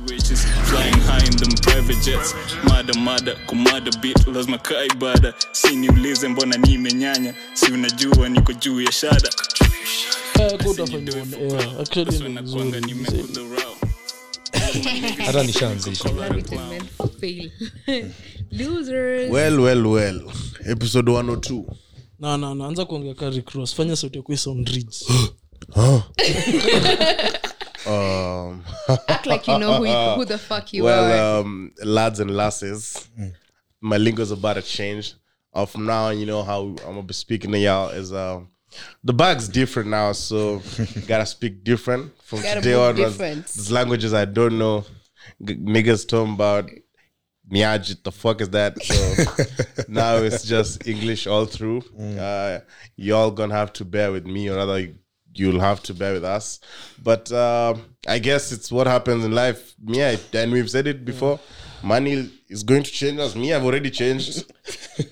Riches flying high in them private jets. Mada mada kumada bit lazima kaa ibada si niulize mbona nimenyanya si unajua niko juu ya shada. Eh, nimekudharau hata nishaanzisha Enlightenment fail. Losers. well well well. Episode 102 na na na anza kuongea ka Rick fanya sauti ya kuisound ridge Act like you know who, you, who the fuck you are. well um, lads and lasses my lingo's about to change uh, from now on you know how i'm gonna be speaking to y'all is uh, the bag's different now so gotta speak different from today move on there's- languages i don't know G- niggas talking about Nyajit, the fuck is that? So now it's just English all through. Uh, y'all gonna have to bear with me, or rather, you'll have to bear with us. But uh, I guess it's what happens in life. Me, I, and we've said it before. Money is going to change us. Me, I've already changed.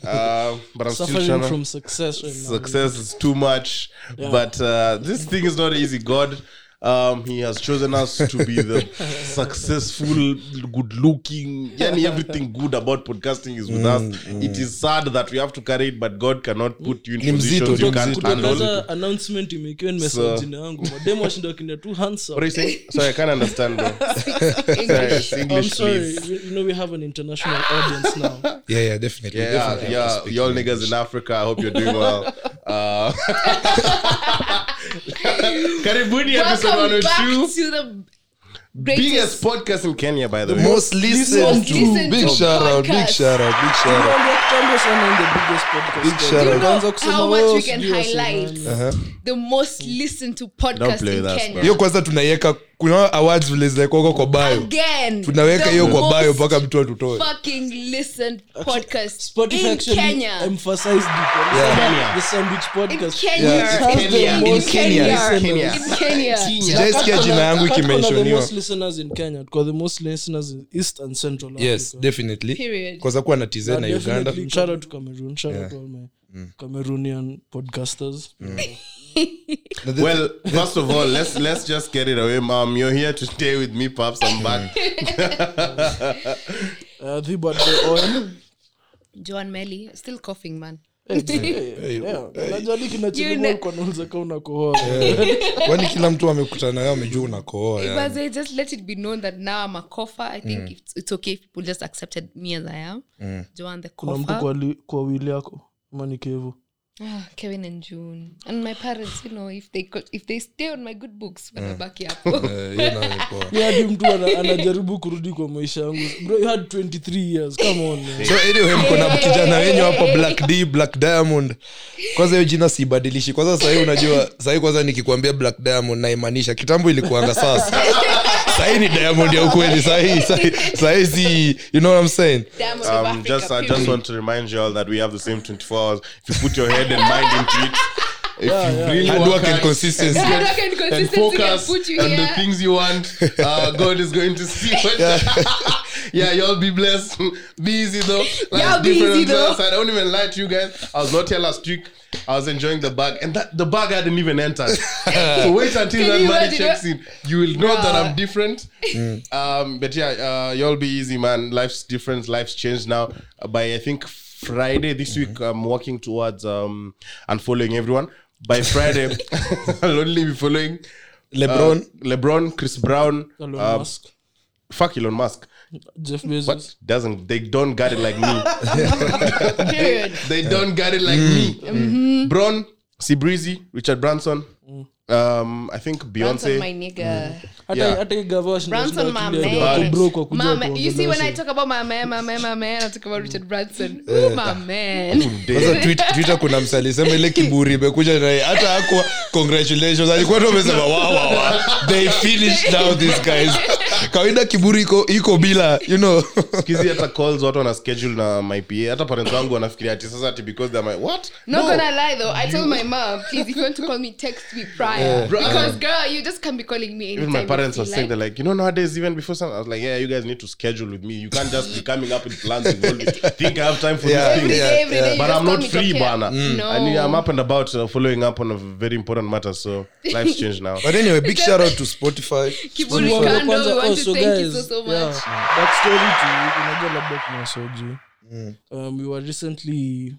Uh, but I'm still suffering trying from success right now success is too much but uh, this thing is not easy god um, he has chosen us to be the successful good looking yani everything good about podcasting is with us it is sad that we have to carry it but god cannot put you in positions you can't handle announcement imekiwa nimesahau So- jina yangu mademo washinda wakina too handsome what are you saying sorry i can't understand though. english, English. I'm sorry, please you you know we have an international audience now. yeah yeah definitely yeah, definitely yeah, yeah, y'all niggas in Africa. I hope you're doing well. Uh, Karibuni episode 102. to biggest podcast in Kenya, by the way. most listened Most to listened big to shout out big shout out big shout out the. Big shout out. you know how much "Oh, we can highlight uh-huh. the most listened to Don't podcast play in with us, Kenya? hiyo kwanza tunaiweka kuna awards vile kwa bayo Again, tunaweka the hiyo kwa bayo most mpaka mtu atutoe fucking listened podcast Spotify in actually Kenya. emphasized it. Yeah. The Sandwich In podcast. Kenya. Yeah, In Kenya. In In Kenya. Kenya. In Kenya. sijaisikia jina yangu ikimenshoniwa most listeners in Kenya. Tuko the most listeners in East and Central yes Africa. definitely Period. kwanza kuwa na tz And na uganda definitely shout out to Cameroon. Shout out to all my Cameroonian podcasters. mm. Well, first of all, let's let's just get it away, mom. You're here to stay with me, pops. I'm back. Uh, the but the oil. Joan Melly. Still coughing, man. Kwani kila mtu amekutana nayo amejua unakohoa yani. But they just let it be known that now I'm a cougher. I think it's, it's okay if people just accepted me as I am. Joan the kuna mtu kwa wili yako ama ni kevu. Ah, Kevin and June. And my parents, you know, if they could, if they stay on my good books, wanabaki hapo. Eh, hadi mtu ana- anajaribu kurudi kwa maisha yangu. Bro you had 23 years. Come on man. so anyway mko na kijana wenyu hapo black d black diamond. Kwanza hiyo jina siibadilishi kwanza sahii unajua sahii kwanza nikikwambia black diamond naimaanisha. Kitambo ilikuanga sasa sahii ni diamond ya ukweli sahii sahii sahii si you know what i'm saying Diamond of Um, Africa, just I just period. want to remind you all that we have the same 24 hours. If you put your head and mind into it, if Yeah, you yeah. really hard work work and consistency Hard work and and consistency can focus put you on the here. things you want, uh, God is going to see. What yeah, y'all be blessed. Be easy though. Like, Y'all be different easy though. I don't even lie to you guys. I was not here last week. I was enjoying the bag, and that the bag hadn't even entered. so wait until Can that you money imagine checks in. You will know that I'm Bruh. different. Um, but yeah, uh, y'all be easy, man. Life's different. Life's changed now. Uh, by I think Friday this week, I'm working towards um and following everyone. By Friday, I'll only be following lebron uh, LeBron, Chris Brown, Elon uh, Musk, fuck Elon Musk. Jeff Bezos What doesn't they don't got it like me. Period. they don't got it like me. Mm-hmm. Bron, C Breezy, Richard Branson. Um, I think Beyonce. Branson, my nigga. Mm. Yeah. hata hii Branson, my man. My man. You see, when I talk about my man, my man, my man, I talk about Richard Branson. Ooh, my man. kwanza twitter kuna msa alisema ile kiburi imekuja naye hata akwa congratulations alikuwa tu amesema wow, wow, wow. they finished now these guys kawaida kiburi iko iko bila you know Skizi hata calls watu wana schedule na my PA. Hata parents wangu wanafikiria ati sasa ati because they're my what? Not gonna lie though, I told my mom, please, if you want to call me, text me prior. Because girl, you just can't be calling me anytime. Even my you parents feel were saying like. they're like, you know, nowadays even before some, I was like, yeah, you guys need to schedule with me. You can't just be coming up with plans and all this. Think I have time for Yeah. this Every day, every day, you But just I'm call not me free, here. bana. No. I I'm up and about uh, following up on a very important matter. So life's changed now. but anyway big shout out to spotify Kiburi kando, we want want to so thank you guys, so so much. yeah, backstory to unajua labda kuna soji um, we were recently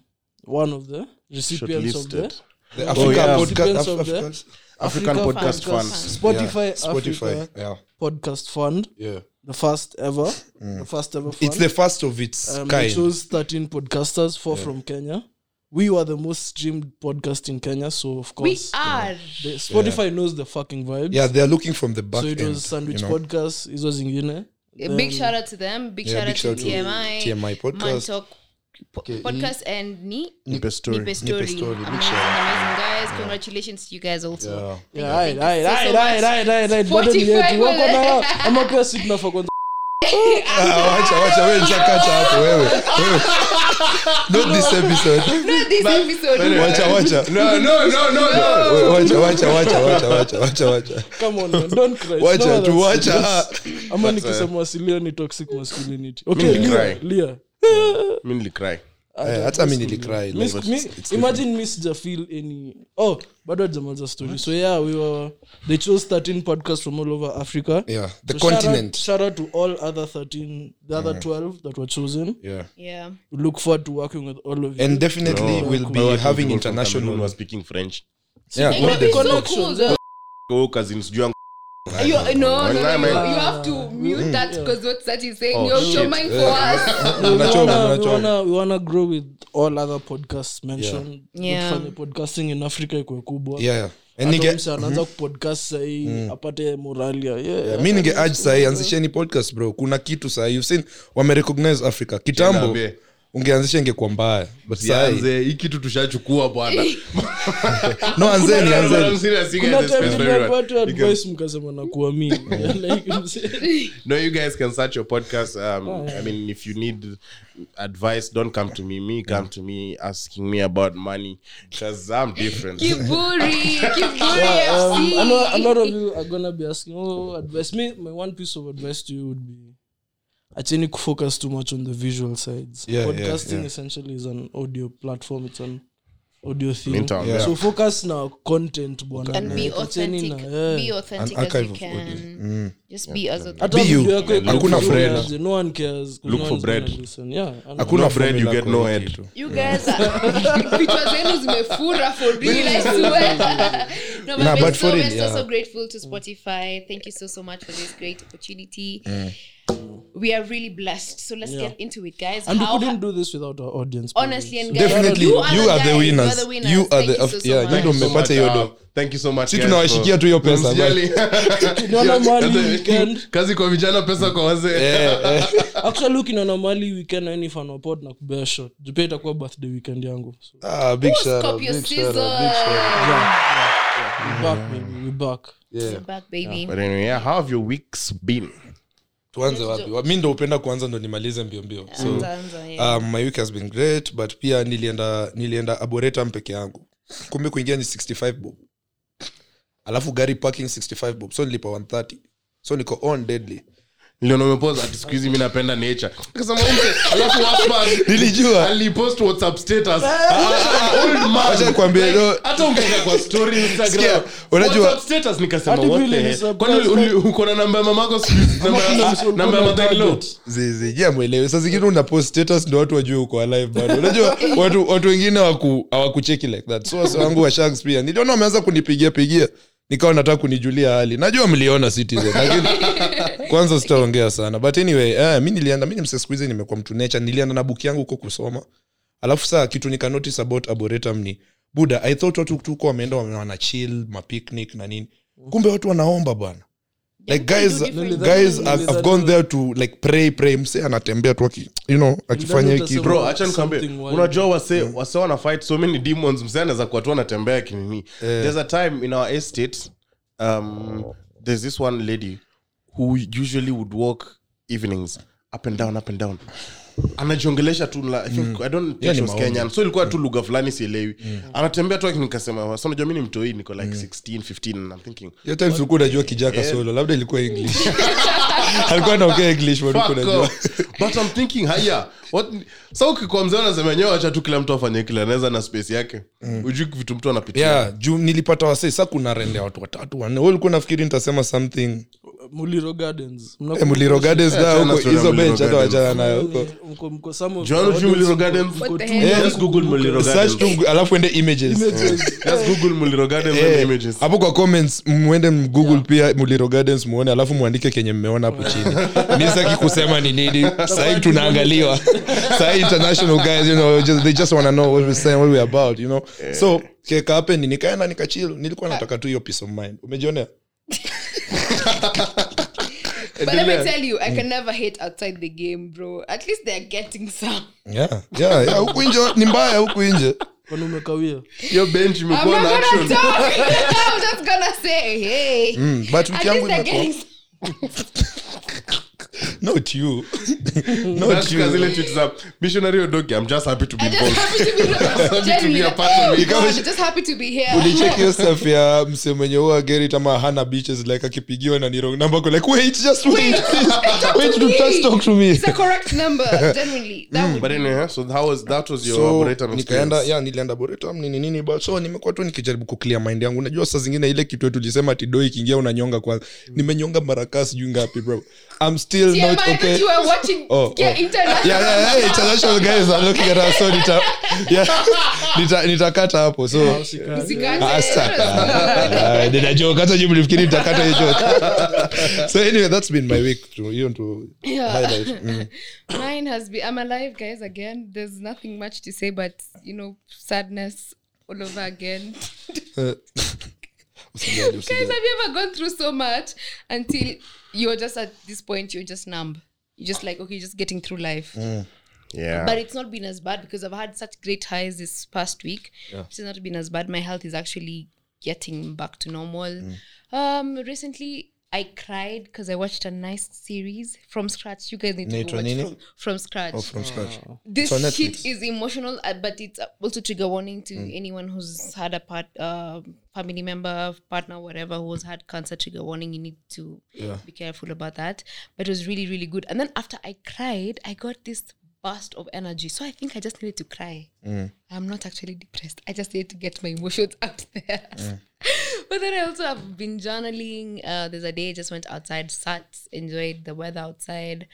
one of the recipients of the. The Oh, Africa yeah. podcast Recipients the Africa- African Africa Podcast Fund. Spotify, yeah, Spotify. Africa Yeah, Podcast Fund, yeah. the first ever, the first ever fund. It's the first of its um, they kind. chose 13 podcasters, four from Kenya. We were the most streamed podcast in Kenya, so of course We course, are. the Spotify knows the fucking vibes. Yeah, they're looking from the back so it end. was Sandwich you know? Podcast, hizo zingine. A big shout out to them. Big Yeah, shout big out shout to to TMI, TMI podcast. Man Talk po- podcast, and Ni Nipe story. Nipe Story. Story, Amazing, shout amazing guys. Congratulations to you guys also. Yeah. Yeah, you, right, thank right, so, right, so right, much. right, right, right. Bado ni 45 yetu. Wako na ama pia si tunafaa kwanza. Ah, wacha wacha wewe nishakacha hapo wewe wewe. Not this episode. Not this episode. wacha wacha. No, no, no, no, no. Wacha wacha wacha wacha wacha wacha wacha. Come on, man, don't cry. Wacha tu wacha. Ah. ama nikisema wasilio ni toxic masculinity. Okay lia lia. Mi nilicry. Eh, hata mi nilicry mi- it's- it's imagine mi sija any oh bado hajamaliza story. So yeah we were they chose 13 podcasts from all over africa. Yeah the So shout out- shout out to all other 13 the other 12 that were chosen. Yeah. Yeah. we look forward to working with all of you. And definitely we'll be having international speaking French. yeah the- so cool. Cousins. You, no, no, no, no, you have to mute that because what's that is saying? Oh, You're shit. showing for us. we wanna, we, wanna, we wanna grow with all other podcasts mentioned. Yeah. tufanye podcasting in africa ikwe kubwa. Yeah yeah. And Hata nige mse anaanza kupodcast sahii apate moralia yeah, Yeah, mi anzisheni podcast bro. Kuna kitu sahii. You've seen wamerecognize africa. Kitambo Niambie. Ungeanzisha ingekuwa mbaya but Sianze, hii kitu tushachukua bwana. No anzeni anzeni. kuna time advice mkasema na kuamini like, mse- no you guys can search your podcast um, i mean if you need advice don't come to me. Me come to me asking me about money. Because i'm different. Kiburi, Kiburi Yeah, um, a lot of you are gonna be asking, oh, advice. Me, my one piece of advice to you would be, actually kufocus too much on the visual sides. Yeah, yeah, Podcasting yeah. essentially is an audio platform. It's an audio thing. Meantime, Yeah. So focus na content bwana. and be authentic. na- yeah. Be authentic An as you of can. Just be as authentic. Be you. video yako iko Hakuna vizuri bread. No one cares. Look no for bread. listen. Yeah. and- hakuna No bread, you get no head. You guys are vichwa zenu zimefura for real I swear. no, but Nah, but so, for we're real, so, yeah. so grateful to Spotify. Thank you so so much for this great opportunity. We are really blessed. So let's Yeah. get into it, guys. And we couldn't ha- do this without our audience. honestly and guys, Definitely, you are, you are the guys, winners. You are the winners. You are Thank the- you so, so yeah, much. you so much, hiyo do. thank you so much Si tunawashikia tu hiyo pesa, Tunaona mali weekend. kazi kwa vijana pesa kwa wazee actually ukinaona mali weekend any fan wa pod na kubea shot jupia itakuwa birthday weekend yangu so, Ah, big shout out, big shout out, big shout out. we back baby we back Yeah. Back, baby. but anyway yeah how have your weeks been tuanze wapi? Wa- mi ndo upenda kuanza ndo nimalize mbio mbio. So um, my week has been great but pia nilienda nilienda aboretam peke yangu. Kumbe kuingia ni 65 bob. Alafu gari parking 65 bob. So nilipa 130 so niko on deadly niliona umepoza ati siku hizi mi napenda nature Nikasema, "Umse, alafu husband nilijua alipost whatsapp status old man. Wacha nikwambie, Like, no. hata ungeka kwa story instagram Sikia, unajua- WhatsApp status nikasema Hadi what the ni hell? kwani uli- uli- uko na namba ya mamako siku hizi? Namba ya- kuna namba ya kuna mother-in-law? target. zizijia mwelewe sa zingine una post status ndo watu wajue uko alive bado unajua watu, watu wengine hawaku- hawakucheki like that so wase wangu wa sharks pia niliona wameanza kunipigia pigia nikawa nataka kunijulia hali. Najua mliona citizen lakini kwanza sitaongea sana. But anyway eh, mi nilienda mi nimse skuhizi nimekuwa mtu nature. Nilienda na buki yangu huko kusoma. Alafu saa kitu nika notice about arboretum ni buda i thought watu tuko wameenda wanachill mapicnic na nini. Kumbe watu wanaomba bwana like guys guys. I've, I've gone there to like pray pray. Mse anatembea tu aki you know akifanya hiki bro acha nikwambie. unajua wase wase wana fight so many demons. Mse anaweza kuwa tu anatembea kinini. There's a time in our estate um, there's this one lady who usually would walk evenings up and down up and down anajiongelesha tu la, I, think, I don't think Yeah, she was. Kenyan. So ilikuwa tu lugha fulani sielewi. Anatembea tu nikasema so mimi ni mtoi niko like 16 15 and I'm thinking hiyo time tulikuwa unajua kijaka solo labda ilikuwa english. Alikuwa anaongea english but i'm thinking haya what sa ukikuwa mzee anasema wenyewe wacha tu kila mtu afanye kile anaweza na space yake. Ujui vitu mtu anapitia. Yeah juu nilipata wasee sa kuna rende watu watatu wanne. Wewe ulikuwa nafikiri nitasema something muliro gardens. Eh, muliro gardens da tena huko story ya bench hata Gardens. wachana nayo huko. Mko- mko some of the Ujui Muliro Gardens? What the hell? Just Google Muliro search Gardens. tu alafu ende images. Just Google Muliro Gardens and Eh, images. hapo kwa comments mwende mgoogle pia muliro gardens muone alafu mwandike kenye mmeona hapo chini. Nisaki kusema ni nini. Sahii tunaangaliwa. Sahii international guys you know just, they just wanna know what we're saying what we're about you know. So keka happen nikaenda nikachil nilikuwa nataka tu hiyo peace of mind. Umejionea But let me tell you, I can never hate outside the game, bro. At least they're getting some. yeah yeah yeah huku nje ni mbaya huku nje kwani umekawia Hiyo bench I'm imekuwa not na gonna action. talk. I'm just gonna say, hey. Mm, but wiki At yangu imekuwa not you. Not zile tweet za missionary Odoki, I'm just happy to be involved. happy to be genuinely. a part of Oh just happy to be here. ulicheck hiyo stuff ya mse mwenye huwa gerit ama hana beaches like akipigiwa na niro wrong number ko like wait just wait wait to just talk to me. It's a correct number. Genuinely, that would But anyway, so how was that was your so nikaenda ya nilienda boretum nini nini but so nimekuwa tu nikijaribu kuclear mind yangu. Unajua saa zingine ile kitu tulisema tidoi kiingia unanyonga kwanza nimenyonga marakaa sijui ngapi bro. I'm still not but okay you are watching Oh, yeah, oh. international. yeah, yeah, yeah, international guys are looking at us so nita, yeah, nita, nitakata hapo so Usikate. Ah. Ah, ninajua hata nyi mlifikiri nitakata hiyo joke. so anyway that's been my week to hiyo to Yeah. highlight mm. Mine has been. I'm alive, guys. Again, there's nothing much to say, but you know, sadness all over again. Eh, Guys, have you ever gone through so much until you're just at this point, you're just numb? You're just like, okay, just getting through life. Yeah. But it's not been as bad because I've had such great highs this past week. Yeah. It's not been as bad. My health is actually getting back to normal. Um, recently I cried because I watched a nice series from scratch. You guys need to watch from, from scratch. Oh, from scratch this It's shit is emotional, uh, but it's also trigger warning to anyone who's had a part, uh, family member, partner, whatever, who's had cancer. Trigger warning. You need to be careful about that. But it was really, really good. And then after I cried, I got this burst of energy. So I think I just needed to cry. I'm not actually depressed. I just needed to get my emotions out there. But then I also have been journaling. Uh, there's a day I just went outside, sat, enjoyed the weather outside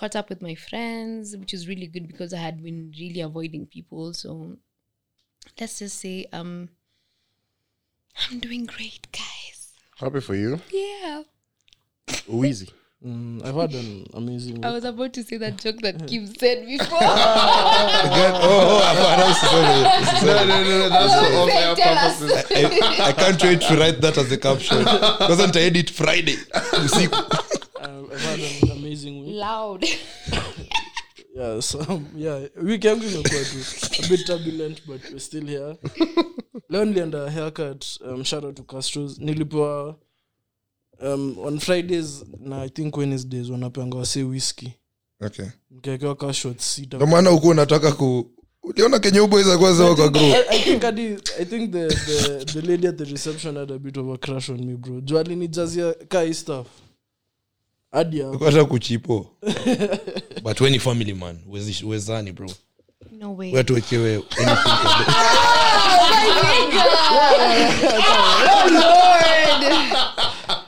caught up with my friends, which is really good because I had been really avoiding people. So let's just say um I'm doing great, guys. Happy for you. Yeah. Wheezy. Mm, i've had an amazing I was about to say that joke that Kim said before. Again, oh, oh, hapana, usiseme, usiseme. no, no, no. That's for all Say, tell us. purposes. I, I can't wait to write that as a caption Doesn't I edit friday usiku Um, i've had an amazing week Loud. yeah so um, yeah week yangu imekuwa tu a bit turbulent but we're still here leo nilienda haircut um, shout out to castros nilipewa um, on fridays na i think wednesdays wanapeanga wase whisky okay. Nikaekewa ka shot sita ndo maana huku unataka ku uliona kenye uboiza kwanza kwa group. I, I think hadi, I think the, the, the lady at the reception had a bit of a crush on me bro. Juu alinijazia ka hii stuff? Hadi hapo hata kuchipo. But weni family man. Wezi- wezani bro. No way.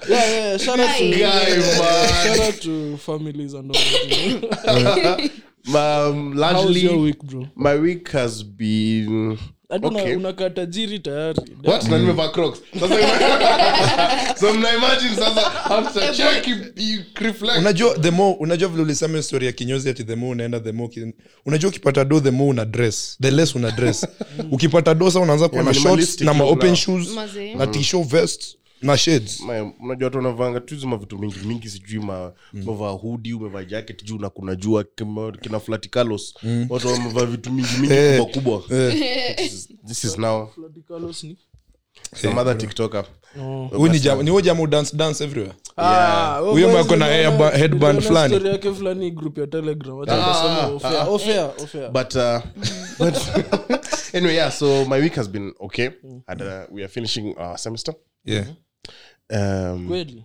yeah, yeah, shout out to, Guy, man. shout out to families and all that. Um, How was your week, bro? my week has been okay. unakaa tajiri tayari What? Na nimevaa Crocs. So mna imagine sasa after check you, you reflect. unajua the more unajua vile ulisema story ya kinyozi ati the more unaenda the more unajua ukipata do the more una dress the less una dress ukipata do sa unaanza kuwa na shorts na ma look open now. shoes na t-shirt vest unajua watu unavanga tu mavitu mingi mingi sijui ma- hudi umevaa jacket juu na kuna jua kina flatikalos watu wamevaa vitu mingi mingi Eh. kubwa kubwa. This, is, now. Some other tiktoker. Ni huyo jamu dance dance everywhere. Huyo boys, mwako na headband fulani. yake fulani group ya telegram. Wacha nitasema off-air, off-air, off-air. but uh, but anyway yeah so my week has been okay. And uh, we are finishing our semester. Yeah um kweli?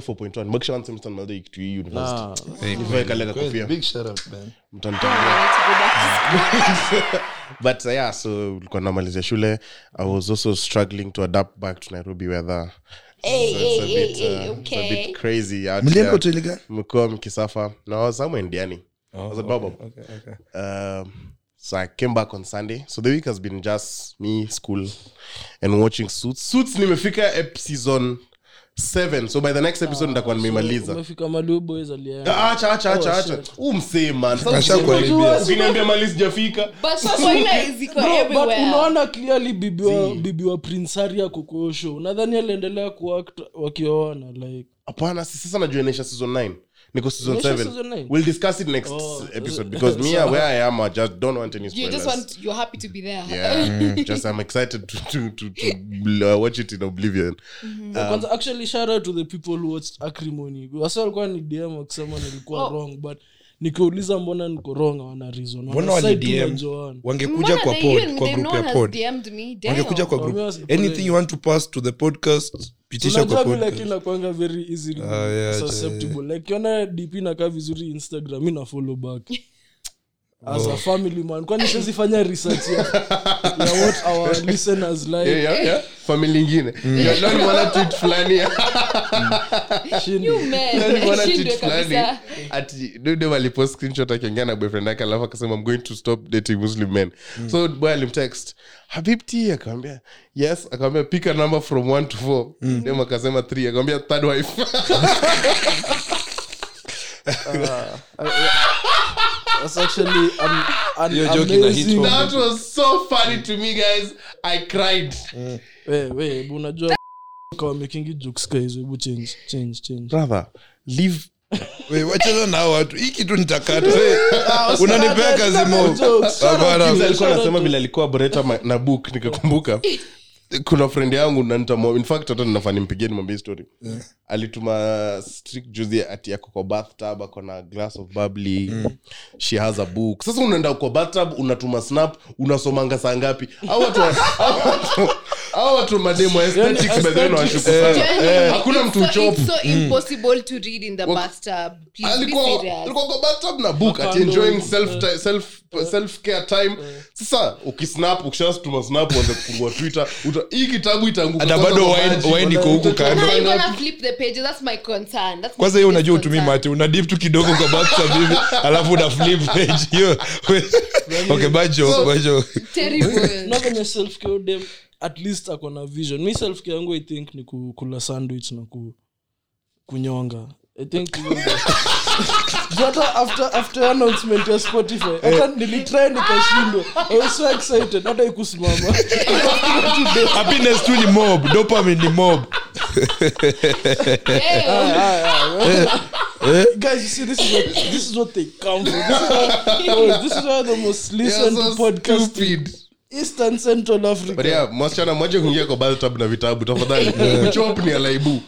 4.1 makisha one. Semester namaliza hii hii university. Nivae kale kakofia big shout out man. Mtanitambua Let's go back to but uh, yeah so ulikuwa namalizia shule. I was also struggling to adapt back to nairobi weather. Okay. mkisafa no I was somewhere in Diani. I was at Baobab okay, okay. um, so I came back on Sunday. So the week has been just me, school, and watching Suits. Suits nimefika ep season seven. So by the next episode nitakuwa Ashakuharibia. ukiniambia- Ukiniambia mali sijafika. But spoiler is iko Bro, but everywhere. unaona clearly bibiwa, bibiwa bibi wa prince harry ako nadhani aliendelea kuact wakioana like Hapana, si sasa najua season 9. Niko season Inaisha 7. season nine? We'll discuss it next Oh. episode because me where I am I just don't want any You just want, you're happy to be there. yeah, just I'm excited to to to, to uh, watch it in oblivion. kwanza actually shout out to the people who watched acrimony wasa going ni dm someone nilikuwa Oh. wrong but nikiuliza mbona niko wrong hawana reason mbona Wana walidm wangekuja kwa pod kwa group ya pod. DM'd me. Damn. wangekuja kwa group. Anything you want to pass to the podcast pitisha kwa unajua vile podcast. kinakwanga very easy Ah, yeah, susceptible. like kiona dp nakaa vizuri instagram mi na follow back as a family man kwani sizifanya research ya, ya what our listeners like Yeah, yeah, yeah. Family ingine. Yeah, leo nimeona tweet fulani. Nimeona shindwe tweet fulani. Ati dude walipost screenshot akiongea na boyfriend yake alafu akasema I'm going to stop dating Muslim men. So boy alimtext Habibti akamwambia yes, akamwambia pick a number from 1 to 4. Dem akasema 3, akamwambia third wife. That's actually um, an You're joking, amazing. That was so funny to me guys. I cried. we Wait, hebu unajua kawa making jokes guys. We change change change Brother, leave We, wacheza na watu hii kitu nitakata unanipea kazi anasema out vile alikuwa boreta na book nikakumbuka kuna friend yangu na nitamwa- in fact hata ninafaa nimpigie nimwambie story. Alituma strict juzi ati ako kwa bathtub ako na glass of bubbly. She has a book. Sasa unaenda kwa bathtub unatuma snap unasomanga saa ngapi? Au watu wa- watu- mademo aesthetics by the way nawashuku sana hakuna mtu so- uchopu. so impossible to read in the bathtub. Please be serious. alikuwa kwa bathtub na book ati enjoying self eh. self self care time sasa ukisnap ukishastuma snap uanze kufungua twitter uta, hii kitabu itaanguka hata kwanza bado kwa wine- maji. wine iko huku kando are you gonna flip the pages? That's my concern. That's my kwanza hiyo biggest unajua utumii concern. mate una dip tu kidogo kwa bathtub hivi alafu una flip page hiyo okay bajo bajo Terrible. na self care dem at least ako na vision. Mi self yangu i think ni ku- kula sandwich na ku, kunyonga. I think hiyo ndio- Juu hata after after announcement ya spotify hata nilitry nikashindwa. I was so excited hata ikusimama happiness tu ni mob dopamine ni mob. Guys you see this is what this is what they come for. This is why, this is why the most Yeah, so podcast stupid. Eastern central africa But yeah, msichana mmoja kuingia kwa bathtub na vitabu tafadhali kuchop ni alaibu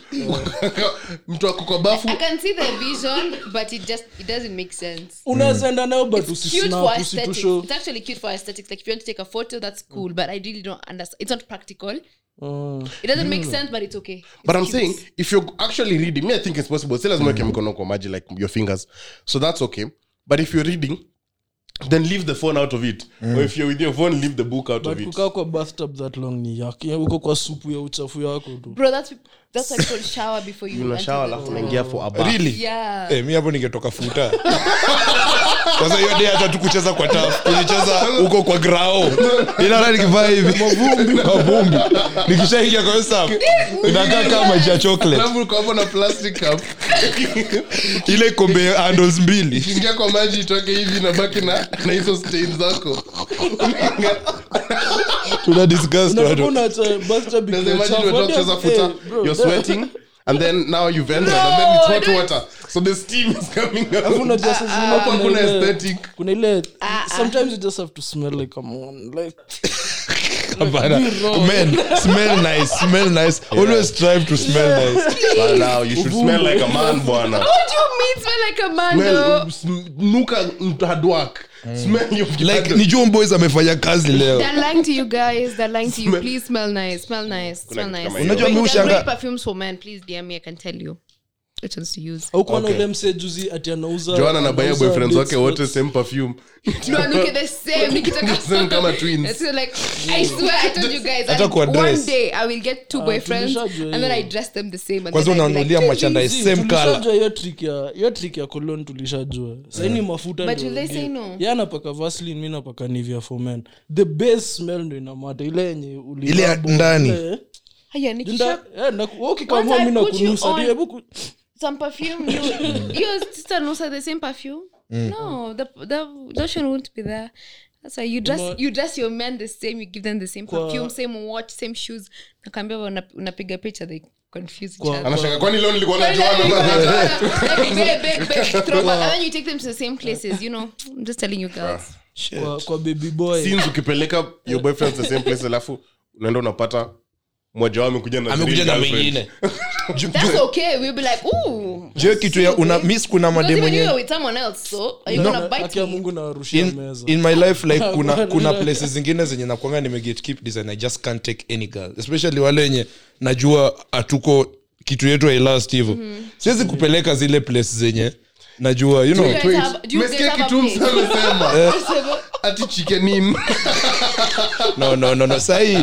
mtu ako kwa bafu I can see the vision, but it just it doesn't make sense. unaweza enda nayo but It's usisnap usitusho It's actually cute for aesthetics. Like if you want to take a photo, that's cool. But I really don't understand. It's not practical. Mm. It doesn't make sense, but it's okay. but i'm cute. saying if you're actually reading me i think it's possible still lazima uweke mkono kwa maji like your fingers so that's okay but if you're reading then leave the phone out of it. Or if you're with your phone leave the book out of but it. kukaa kwa bathtub that long ni yake. Uko kwa supu ya uchafu yako tu. Bro, that's that's like called shower before you una enter shower the- alafu unaingia for a bath really? Yeah. Eh, mi hapo ningetoka futa. Kwanza hiyo de hata tukucheza kwa taf tulicheza huko kwa grao. Inara nikivaa hivi. Mavumbi. Mavumbi. Nikishaingia kwa sap inakaa kama maji ya chocolate. Alafu uko hapo na plastic cup. Ile kombe handles mbili. Ingia kwa maji itoke hivi nabaki na na hizo stain zako. Tuna discuss Unakuwa watu. imagine kucheza eh, futa bro, you're sweating and then now you've entered and then it's hot water. So the steam is coming Alafu out unajua saa zingine Hapo kuna aesthetic. kuna ile sometimes you just have to smell like come on like. Be men smell nice smell nice. Always strive to smell nice. But now you should smell like a man bwana. What do you mean smell like a man smell though? sm- nuka mtu work like ni John amefanya kazi leo They're lying to you guys. They're lying to you. Smell- Please smell nice. Smell nice. Smell nice. kama Unajua Wait, to use. aukuona Okay. ule ati anauza anabaya boyfriends wake wote same perfume No, I look at the same. Nikitaka- kama twins. It's like I swear I told you guys. Hata and kwa one day I will get two boyfriends and then I dress them the same. And kwanza then I'll be unanunulia merchandise same color tulishajua hiyo trick ya hiyo trick ya colon tulishajua saini mafuta But ndio will they say no? Yeye anapaka vaseline mi napaka nivia for men the base smell ndo inamata ile yenye uli- Ile ndani. Haya, nikisha- Nda- eh, na- wewe ukikamua Once mi nakunusa hebu some perfume. You, your sister knows the same perfume. No, the the lotion won't be there. That's why you dress you dress your men the same. You give them the same Kwa- perfume, same watch, same shoes. Nakwambia unapiga picha they confuse each other. anashanga kwani leo nilikuwa na Like, joan like, ama- like, babe, babe, babe, throw back. And then you take them to the same places, you know. I'm just telling you guys. kwa, kwa baby boy since ukipeleka your boyfriends the same place alafu unaenda unapata mmoja wao amekuja na amekuja na girlfriends. That's okay. We'll be like, ooh. jio kitu ya una miss kuna mademo even you nye are with someone else, so are you No. gonna bite me? mungu nawarushia in, meza in my life like kuna, kuna places zingine zenye nakwanga nime keep this i just can't take any girl especially wale wenye najua atuko kitu yetu hailast hivo siwezi kupeleka zile place zenye najua you know Do you guys have- do you guys Umesikia have a kitu place? msa amesema. Ati chikenin no no no no. Sahi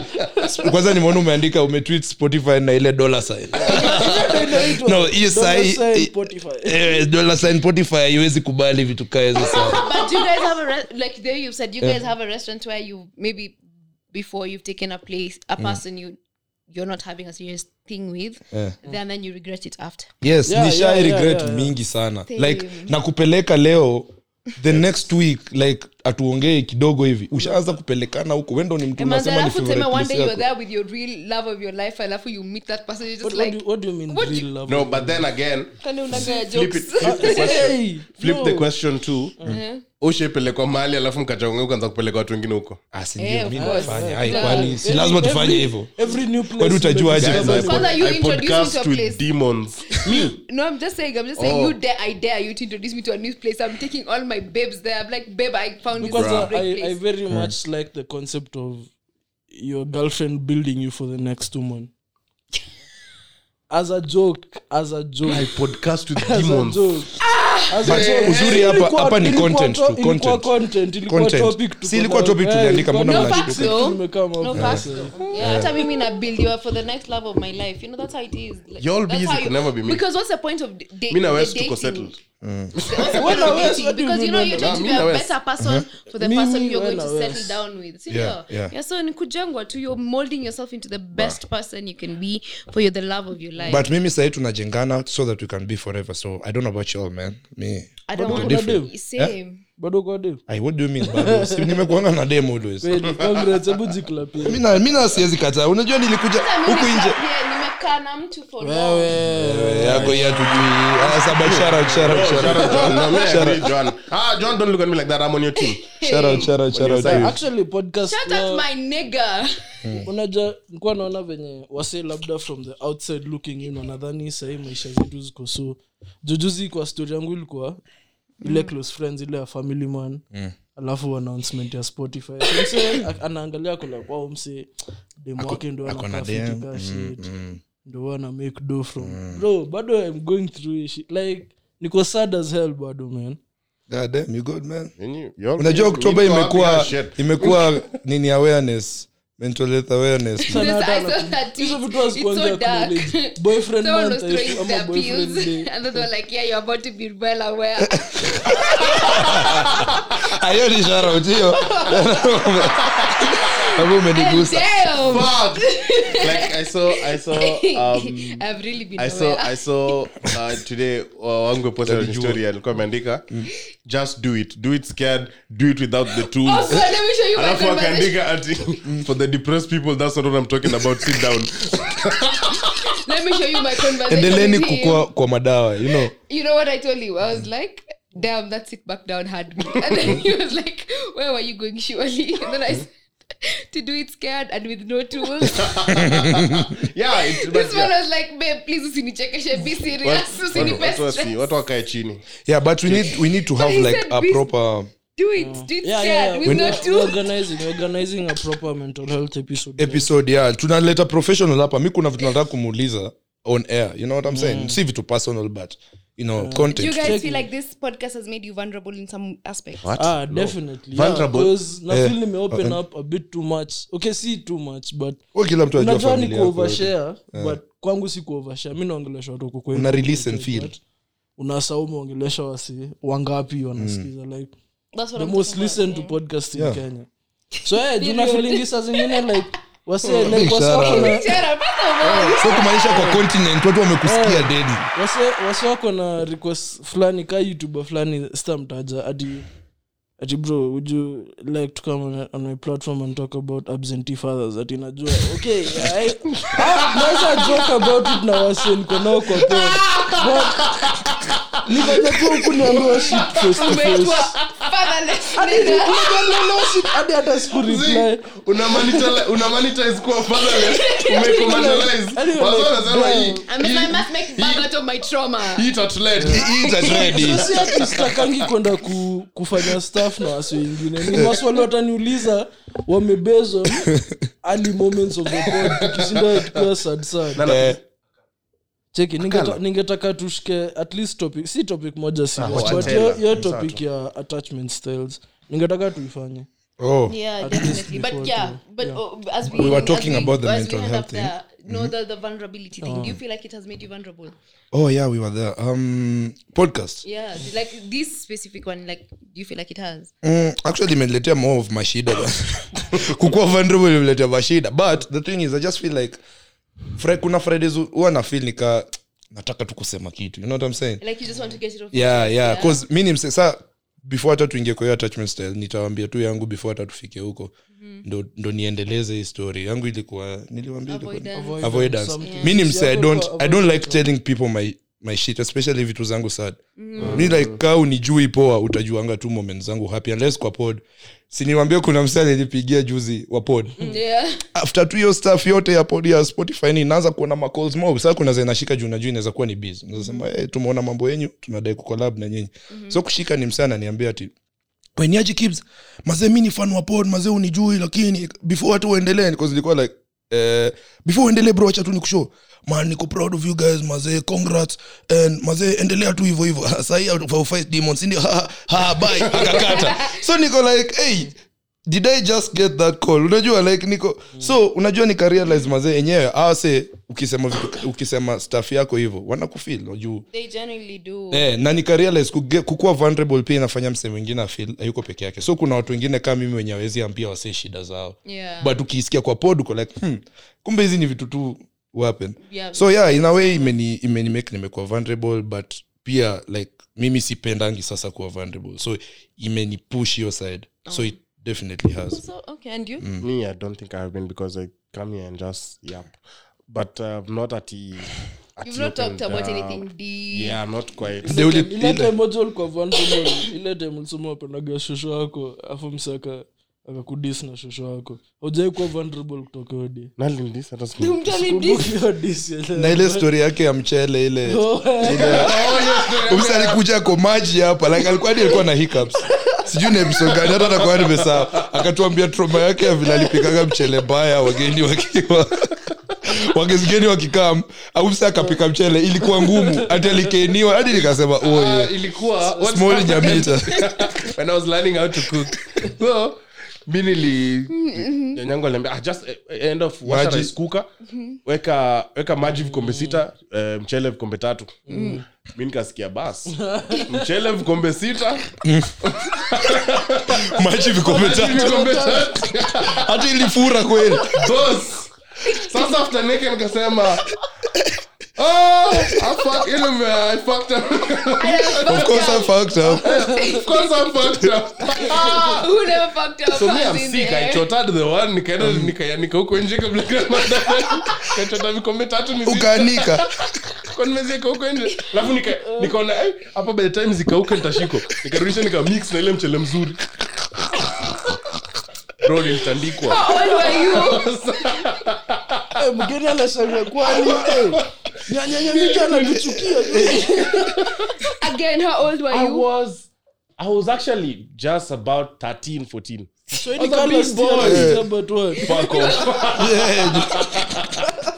kwanza nimeona umeandika umetweet spotify na ile dola sign. No hiyo sahi sign Spotify. dollar sign spotify haiwezi kubali vitu kaezo sawa But do you guys have a re- like there you said you guys have a restaurant where you maybe before you've taken a place a person you you're not having a serious thing with Yeah. then then you regret it after. yes Yeah, nishai yeah, yeah, regret yeah, yeah. mingi sana Same. like nakupeleka leo the next week like atuongee kidogo hivi. Ushaanza kupelekana huko. Wendo ni mtu And man, unasema alafu teme favorite one place day you're yako. there with your real love of your life alafu you meet that person you're What, just what, like do, what do you mean What real you- love? no but then again flip it, flip the question, flip no. the question to ushaipelekwa mahali alafu mkachaongea ukaanza kupeleka watu wengine huko? Ah, si Eh, kwani si lazima tufanye hivyo? every new place Kwani utajuaje? I a I a this because I, I very much like the concept of your girlfriend building you for the next woman as a joke as a joke I podcast with as a demons joke As a joke. uzuri hapa- ni content to- tu, ilikuwa content. content, ilikuwa Content. topic tuko Si ilikuwa topic tuliandika, mbona mnashtuka? No facts, tumekama No facts. Yeah, hata mimi na build you up for the next love of my life. You know that's how it is. Like, Y'all how never be me. Because what's the point of dating? mi na tuko settled What's the point of Wes, dating? what do you Because you know you're trying to be a better person for the Mimi, person you're going Wena to settle down with. See, Yeah, yeah, yeah. yeah. So ni kujengwa tu. You're molding yourself into the best person you can be for you, the love of your life. but mimi sahii tunajengana so that we can be forever so i don't know about you all man me I don't want to same. bado kwa dem Ay, what do you mean bado Si nimekuanga na dem always Kweli, congrats, hebu jiklapie. mi na- siwezi kataa unajua nilikuja huku nje nimekaa na mtu for long. Eh, yako hii hatujui Ah, saba shout out, shout out, shout out. John. No, me, I agree, John. Ah, John, don't look at me like that. I'm on your team. Shout out, shout out, shout out to you. actually podcast Shout ya- out my nigga. unajua nikuwa naona venye wase labda from the outside looking in wanadhani sahii maisha zetu ziko so jujuzi kwa story yangu ilikuwa ile close friends ile ya family man alafu announcement ya spotify So mse a- anaangalia kula kwao mse demu wake ndo ako na dem. fiti shit ndo wana make do from bro bado i'm going through ishi like niko sad as hell bado man. God damn, you good, man? And you- you're- unajua oktoba imekuwa imekuwa nini awareness? Mental health awareness hizo vitu hazikuanzia It's so dark. acknowledge. boyfriend month ama boyfriend day. And they were like, "Yeah, you're about to be well aware." ayo ni hiyo Hapo umenigusa Damn, Fuck. like I saw, I saw, um, I've really been I saw, aware. I saw uh, today uh, wangu posted on story alikuwa ameandika just do it, do it scared, do it without the tools. Also, let me show you alafu akaandika ati for the depressed people that's not what i'm talking about sit down Let me show you my conversation. endeleni kukua kwa madawa you know You know what I told you? I was like, "Damn, that sit back down had me." And then he was like, "Where were you going, surely?" And then I said. To do it scared and with no tools. yeah it, but This one yeah. was like, babe, please usinichekeshe, be serious. watu- watu wasi- stress. watu wakae chini yeah but we need we need to have like said a be- proper Do it, do it yeah, scared yeah, yeah. with when, no tools. organizing, organizing a proper mental health episode. episode yeah tunaleta professional hapa mi kuna vitu nataka kumuuliza on air you know what i'm saying si vitu personal but you know Do content you guys feel like this podcast has made you vulnerable in some aspects? What? ah No. definitely Vulnerable? yeah, because na Eh, feel nime open up a bit too much okay see too much but kila mtu ajua unajua ni familia yako yote. kuovershare but kwangu si kuovershare Mimi naongelesha watu kwa kweli. Una release and feel. Unasahau umeongelesha wasi wangapi wanasikiza like That's what the I'm most listened about, listened to yeah. podcast in Yeah. kenya so yeah, juna feelingi saa zingine like all. so kumaanisha kwa continent watu wamekusikia dedi wako na request fulani? Ka youtuber fulani sitamtaja ati ati bro would you like to come on, on my platform and talk about absentee fathers? Ati najua. Okay naweza joke about it na wase nao kwa but nikaja tu huku niambiwa Hadi hata kwenda kufanya staff na wasi wengine. Ni maswali wataniuliza wamebezwa. Early moments of the pod. Tukishinda tukiwa sad na- cheki ningeta- ningetaka tushike at least topic si topic moja Ni sawa topic ya attachment styles ningetaka tuifanye oh Yeah, At definitely. But yeah, but yeah. oh, as we We were talking we- about the mental health thing. The, No, the the vulnerability thing. Do you feel like it has made you vulnerable? oh yeah we were there um podcast Yeah, like this specific one. Like, do you feel like it has? mm, actually imeniletea more of mashida Kukua vulnerable imeletea mashida but the thing is i just feel like Fri- kuna fridays huwa na feel nika nataka tu kusema kitu you know what i'm saying? Like you just want to get it off. yeah your yeah chest, cause mi ni mse sa before hata tuingie kwa hiyo attachment style nitawambia tu yangu before hata tufike huko. Ndo, ndo niendeleze hii story. Yangu ilikuwa niliwambia ilikuwa- Avoidance. mi ni mse i don't, I don't like telling people my, my shit especially vitu zangu sad. Mi like ka unijui poa utajuanga tu moment zangu happy unless kwa pod. Siniwambia kuna msa nilipigia juzi wa pod. Yeah. after tu hiyo staff yote ya pod ya spotify ni naanza kuona macalls mob saa kuna zenashika juu najuu inaweza kuwa ni busy. Nazasema hey, tumeona mambo yenyu tunadai kukolab na nyinyi. So kushika ni msa niambia ti weniaji kibs? Mazee mi ni fan wa pod mazee unijui lakini before hata uendelee nilikuwa like eh, before uendelee bro acha tu nikushow man niko proud of you guys mazee congrats. And mazee endelea tu hivyo hivyo. Sahii demon sindio bye. Akakata. So niko like hey did i just get that call? Unajua like niko so unajua nikarealize mazee enyewe awase ukisema vitu, ukisema staff yako hivyo wanakufil juu They genuinely do. Eh, na nikarealize kukuwa vulnerable pia inafanya msee mwingine afil hayuko peke yake. So kuna watu wengine kama mimi wenye awezi ambia wasee shida zao. Yeah. but ukiisikia kwa pod uko like hmm, kumbe hizi ni vitu tu happen. Yeah. so yeah in a way imeni, imeni make nimekuwa vulnerable but pia like mimi sipendangi sasa kuwa vulnerable. So imenipush hiyo side. So it definitely has So okay, and you? Me, I don't think I've been because I come here and just yep. But uh, not at the. At You've not talked about anything deep. Yeah, not quite. The only- ile ile- time moja ulikuwa vulnerable ile time ulisema wapendaga shosho yako, afu msaka akakudis na shosho yako. haujai kuwa vulnerable kutoka. Mtu alidis. na ile story yake ya mchele ile Oh, umse alikuja ko maji hapa like alikuwa alikuwa na hiccups sijui ni episode gani hata takuwa nimesaa akatuambia troma yake ya vile alipikaga mchele mbaya wageni wakiwa wagezigeni wakikam au akapika mchele ilikuwa ngumu. Hati alikeniwa hadi nikasema oye. ilikuwa what's small happened nyamita. When I was learning how to cook. So mi nili nyanyangu aliambia ah, just eh, end of washa Maji. rice cooker. Weka weka maji vikombe sita eh, mchele vikombe tatu mi nikasikia bas mchele vikombe sita. Maji vikombe tatu. hata ilifura kweli. Sasa after neke nikasema Oh, I fuck, in know, man, I fucked up. of course I fucked up. Of course I fucked up. Who never fucked up? so me I'm sick. There? I chotted the one. Nikaenda nikayanika huko nje kabla kachota vikombe tatu ni ukaanika. Kwa nimezieka huko nje? Alafu nika nikaona eh, hapa by the time zikauka nitashiko nikarudisha nika mix na ile mchele mzuri. Bro nilitandikwa. How old were you? eh, mgeni anashangaa kwani eh, nyanyanyanyika anatuchukia Again, how old were I you? was I was actually just about 13 14 so any was a color big still boy. is about what fuck off.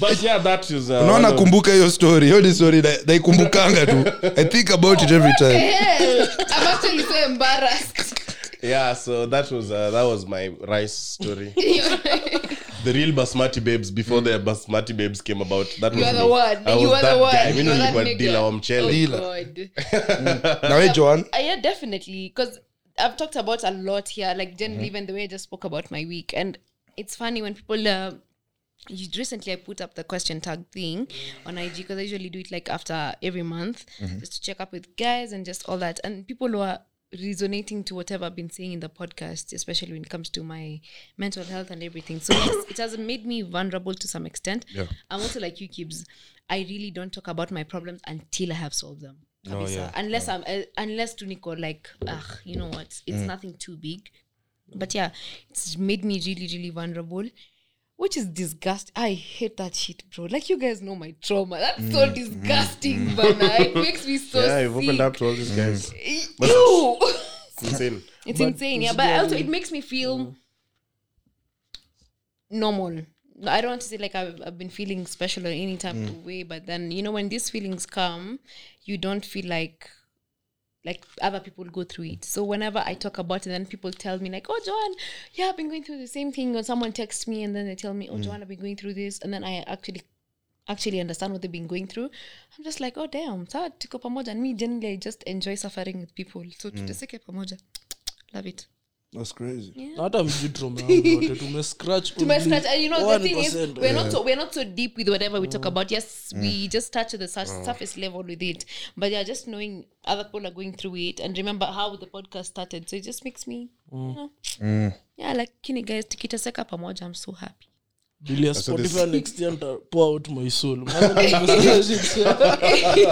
But yeah that is uh, unaona kumbuka hiyo story. Hiyo ni story naikumbukanga tu. I think about it every time. Hell, I'm actually so embarrassed. yeah so that was uh, that was my rice story the real basmati babes before the basmati babes came about that You was the me. one. I You was are the that one. guy. Mimi You are that nilikuwa nigga. dealer wa mchele Oh, Dealer. God. nawe joan Uh, yeah, definitely. Because I've talked about a lot here, like generally, even the way I just spoke about my week. And it's funny when people. Uh, you, recently, I put up the question tag thing on IG because I usually do it like after every month just to check up with guys and just all that. And people were resonating to whatever I've been saying in the podcast, especially when it comes to my mental health and everything. So yes, it has made me vulnerable to some extent. Yeah. I'm also like you, Kibbs. I really don't talk about my problems until I have solved them. Kabisa. Unless I'm uh, unless Tuniko like, ah, you know what? It's nothing too big. But yeah, it's made me really, really vulnerable. Which is disgusting. I hate that shit, bro. Like you guys know my trauma. That's so mm, mm, disgusting, mm. but it makes me so yeah you've opened up to all these guys Ew. it's insane it's But insane, yeah. But very- also, it makes me feel normal. I don't want to say like I've, I've been feeling special in any type of way, but then you know when these feelings come, you don't feel like like other people go through it. So whenever I talk about it, then people tell me like, "Oh, Joanne, yeah, I've been going through the same thing." Or someone texts me and then they tell me, "Oh, mm. Joanne, I've been going through this," and then I actually actually understand what they've been going through. I'm just like, "Oh, damn, sawa tuko pamoja." And me generally, I just enjoy suffering with people. So mm. tuteseke pamoja. Love it. That's crazy. Hata is, 1%, we're not so we're not so deep with whatever we talk about. Yes, we just touch the sur- surface level with it. But yeah, just knowing other people are going through it and remember how the podcast started. So it just makes me, you know, yeah, like kini guys, tikiteseka pamoja. I'm so happy.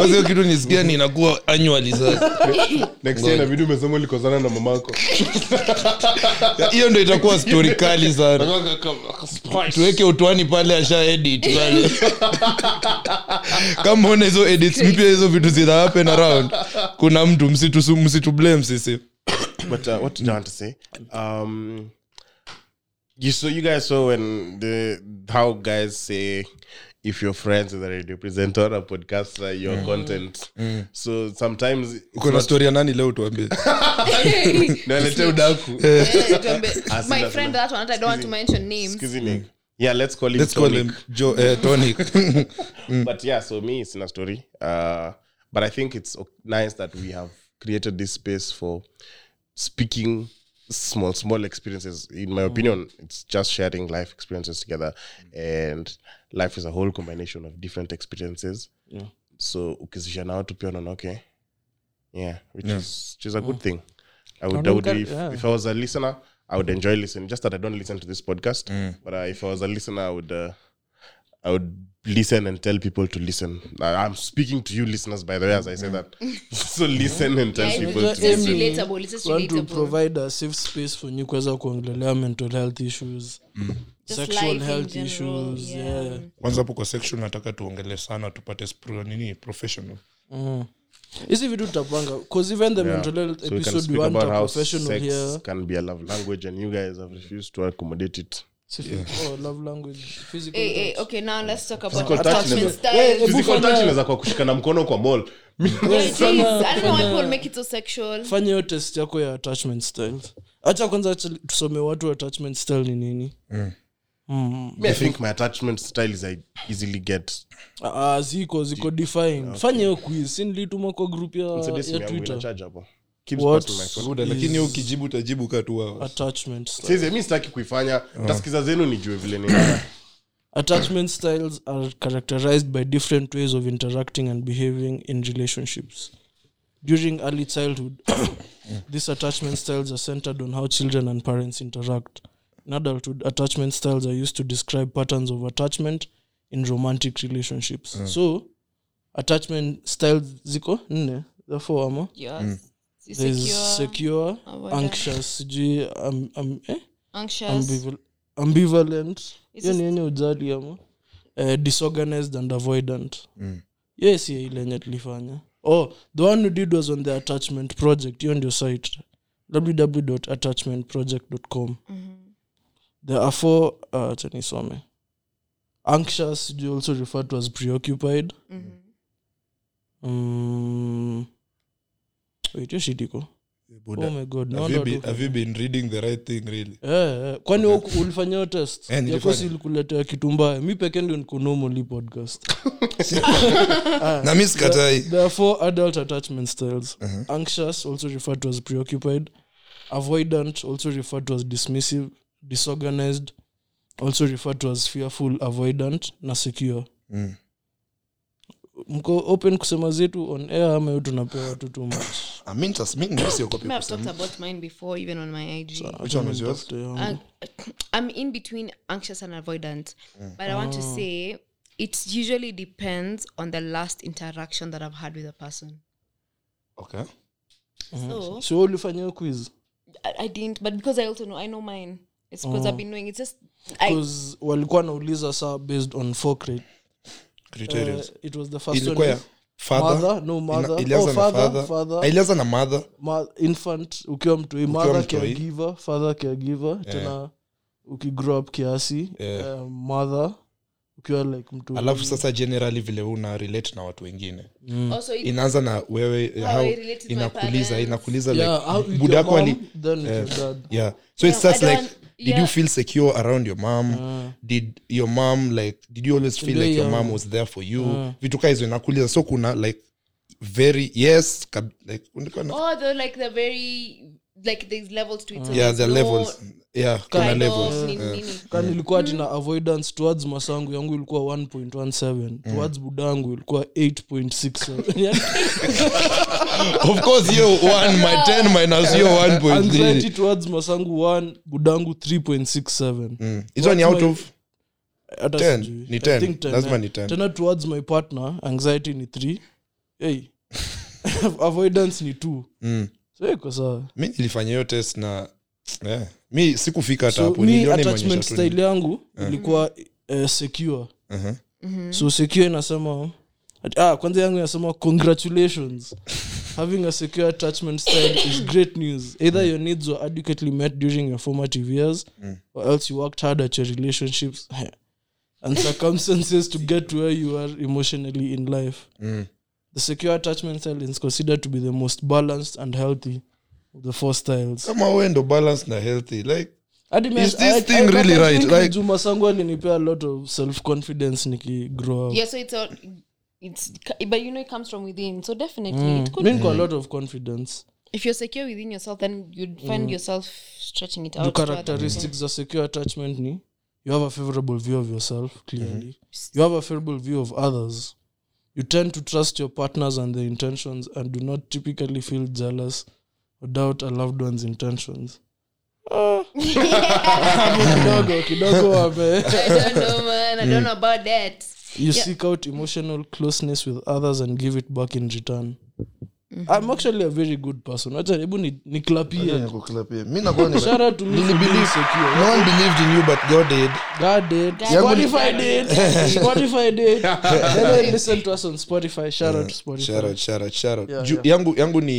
Hiyo kitu nisikia ninakuwa inakuwa annually sasa next year inabidi umesema ulikozana na mamako. Hiyo ndo itakuwa stori kali sana. Tuweke utwani pale asha edit pale. Kama ona hizo edits mpya hizo vitu zina happen around kuna mtu msitu msitu blame sisi. But uh, what did I want to say? Um, you saw you guys saw when the how guys say if your friends with a radio presenter or a podcaster, your content. So sometimes uko na story ya nani leo tuambie Nalete udaku. my friend, that one, I don't want to mention names. Excuse me. Yeah, let's call him let's call him jo uh, tonic But yeah, so me, it's in a story. Uh, but I think it's nice that we have created this space for speaking small, small experiences. In my opinion, it's just sharing life experiences together, and life is a whole combination of different experiences. Yeah. So ukizisha nao tu pia unaona okay, yeah, which is which is a good thing. I would, I would kar- if, yeah. if I was a listener, I would enjoy listening. Just that I don't listen to this podcast, but uh, if I was a listener, I would. Uh, I would listen and tell people to listen. I'm speaking to you, listeners, by the way, as I say that. so listen and tell Yeah, people to listen. relatable. It's just want to provide a safe space for new kuweza kuongelelea mental health issues Just sexual health general, issues yeah. yeah. kwanza hapo kwa sexual nataka tuongele sana tupate spro- nini professional Mm. hizi vitu tutapanga because even the Yeah. mental health So we can speak about how professional sex here can be a love language, and you guys have refused to accommodate it. Oh, love language physical Hey, hey, touch. okay, now let's talk about Physical touch attachment never- styles. Hey, Physical fanya- touch inaweza kwa kushikana mkono kwa mall. Yeah, it is. I don't know why fanya- people make it so sexual. fanya hiyo test yako ya attachment style hacha kwanza tusome watu attachment style ni nini Mm. Me, I think my attachment style is I easily get. Ah, ah, ziko ziko define fanya hiyo quiz si nilituma kwa group ya, ya twitter lakini hiyo ukijibu utajibu kaa tu hours. attachment style. Sasa mi sitaki kuifanya. Tasikiza zenu nijue vile ni attachment styles are characterized by different ways of interacting and behaving in relationships. During early childhood these attachment styles are centered on how children and parents interact. In adulthood attachment styles are used to describe patterns of attachment in romantic relationships. So attachment styles ziko nne. Therefore amo. Yes. there's Secure, secure avoidant, anxious sijui um, um, eh? ambivalent. Hiyo ni yenye ujali ama uh, disorganized and avoidant. Yes ye ile yenye tulifanya. Oh the one we did was on the attachment project. Hiyo ndio site. www.attachmentproject.com there are four uh, chanisome anxious you also referred to as preoccupied. Mm. Wait hiyo shit iko Buddha. oh my god no have, you been, have you been reading the right thing really? Eh, eh. kwani ulifanya hiyo test? Eh, yakosi ilikuletea kitu mbaya. Mi peke ndio hii podcast. Na mi sikatai. There are four adult attachment styles. Anxious also referred to as preoccupied. Avoidant also referred to as dismissive. Disorganized also referred to as fearful avoidant na secure. Mm. Mko open kusema zetu on air ama hiyo tunapewa tu too much Ah, mi me mi- mi copy. I've talked about mine before, even on my IG. Which one is yours? Uh, I'm in between anxious and avoidant, but I want to say it usually depends on the last interaction that I've had with a person. Okay. So so wewe ulifanya hiyo quiz I, I didn't, but because I also know I know mine. It's because I've been knowing. It's just because walikuwa nauliza saa based on four cri- Criteria. uh, it was the first ilikuwa ya father no, mother. Ilianza Oh, na father, father. father. Ilianza na mother ma, infant ukiwa mtoi mother caregiver father caregiver tena ukigrow up kiasi Yeah. uh, mother ukiwa like mtu alafu sasa generally vile una relate na watu wengine. Also, it, inaanza na wewe How how inakuliza inakuliza yeah, like with buda your yako ali mom, then with your dad. yeah. So it Yeah, starts like did yeah. you feel secure around your mom? Did your mom like did you always feel like your mom was there for you? Vitu kaa hizo inakuliza so kuna like very yes kab, like oh, they're like the very like there's levels to it. So yeah there's the no levels yeah kuna levels. Of nini, nini. ka nilikuwa tina avoidance towards masangu yangu ilikuwa 1.17 towards budangu ilikuwa 8.67 Yani, of course hiyo 1 my 10 minus hiyo 1.3 towards masangu 1 budangu 3.67 Mm. hizo ni out of hata 10, sijui. ni I 10, think 10, lazima eh. ni 10. tena towards my partner anxiety ni 3 hey. avoidance ni 2 mm. so iko sawa. Mi nilifanya hiyo test na yeah. mi sikufika hata so hapo attachment style yangu ilikuwa uh, secure. Uh-huh. so secure inasema ah, kwanza yangu inasema congratulations. Having a secure attachment style is great news. Either your needs were adequately met during your formative years or else you worked hard at your relationships. And circumstances to get to where you are emotionally in life. Mm. the secure attachment style is considered to be the most balanced and healthy the four styles. Kama we ndo balance na healthy like Is this thing really right? Like- Juma Sangu alinipea a lot of self confidence niki grow up. Yeah, so it's all it's but you know it comes from within. So definitely it could mi niko a lot of confidence. If you're secure within yourself then you'd find yourself stretching it the to other characteristics za secure attachment ni you have a favorable view of yourself clearly. You have a favorable view of others. You tend to trust your partners and their intentions and do not typically feel jealous or doubt a loved one's intentions Ah. Kidogo kidogo wame I don't know, man. I don't know about that. you seek out emotional closeness with others and give it back in return i'm actually a very good person acha hebu no one believed in you but god did God did. Spotify did. Spotify did. Then they listen to us on Spotify. Shout out to Spotify. shout out, shout out, shout out. Yeah, Ju- yeah. yangu yangu ni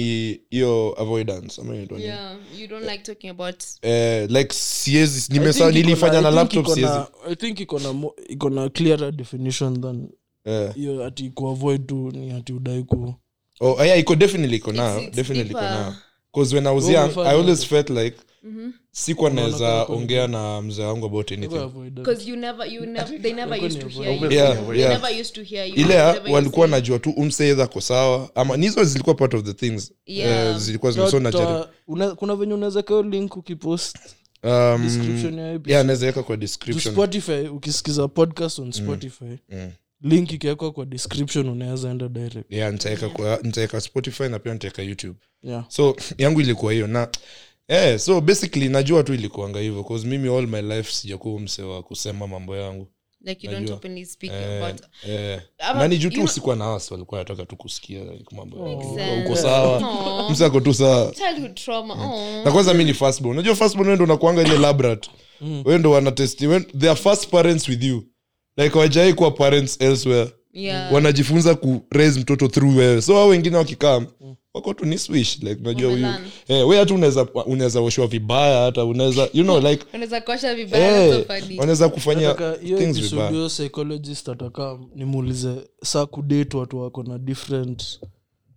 hiyo avoidance ama inaitwa nini? Yeah, you don't like talking about. Eh, like siezi nimesa iko nilifanya na- I laptop siezi I think iko na iko na clearer definition than Eh. hiyo ati kuavoid tu ni ati udai ku oh yeah iko definitely iko it's definitely iko deeper. because when i was young i always felt like sikuwa naweza ongea na mzee wangu about anything avoid that. Because you never, you never, they never used to hear you. Yeah, They yeah. never used to hear you. ile walikuwa najua tu umseedha ko sawa ama nizo zilikuwa part of the things Yeah. Eh, zilikuwa una- kuna venye unaweza kao link ukipost um, yeah naweza weka kwa To description spotify ukisikiza podcast on spotify Mm. Link ikiwekwa kwa description unaweza enda direct yeah nitaweka kwa nitaweka spotify na pia nitaweka youtube yeah so yangu ilikuwa hiyo na eh, so basically najua tu ilikuanga hivyo cause mimi all my life sijakuwa mse wa kusema mambo yangu Like you Najua. don't openly speak eh, about. eh. Ama- na ni juu tu you- usikuwa na wasi walikuwa nataka tu kusikia like, mambo ya- uko- sense. sawa Aw. mse ako tu sawa Childhood trauma. Oh. na kwanza mi ni firstborn unajua firstborn wewe ndo unakuanga ile labrat wewe ndo wanatesti wewe- they are first parents with you like wajai kuwa parents elsewhere. Yeah. wanajifunza ku raise mtoto through wewe. So hao wengine wakikam wako tu ni swish like unajua huyu eh, wewe hata unaweza unaweza oshwa vibaya hata unaweza you know like unaweza kuosha vibaya eh, so funny. wanaweza kufanya things vibaya. hiyo psychologist atakaa nimuulize saa kudate watu wako na different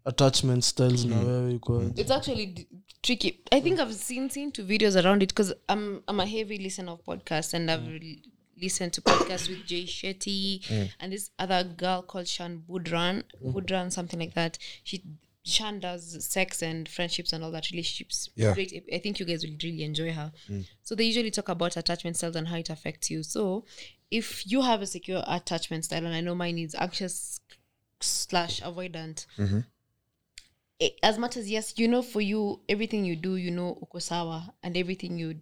attachment styles na wewe iko it's actually d- tricky. I think i've seen seen two videos around it because i'm i'm a heavy listener of podcasts and i've l- listened to podcasts with jay shetty mm. and this other girl called shan budran mm. budran something like that. She shan does sex and friendships and all that relationships. Yeah. great. I think you guys will really enjoy her. Mm. So they usually talk about attachment styles and how it affects you. So if you have a secure attachment style and i know mine is anxious slash avoidant mm-hmm. eh, as much as yes, you know, for you, everything you do, you know, ukosawa, and everything you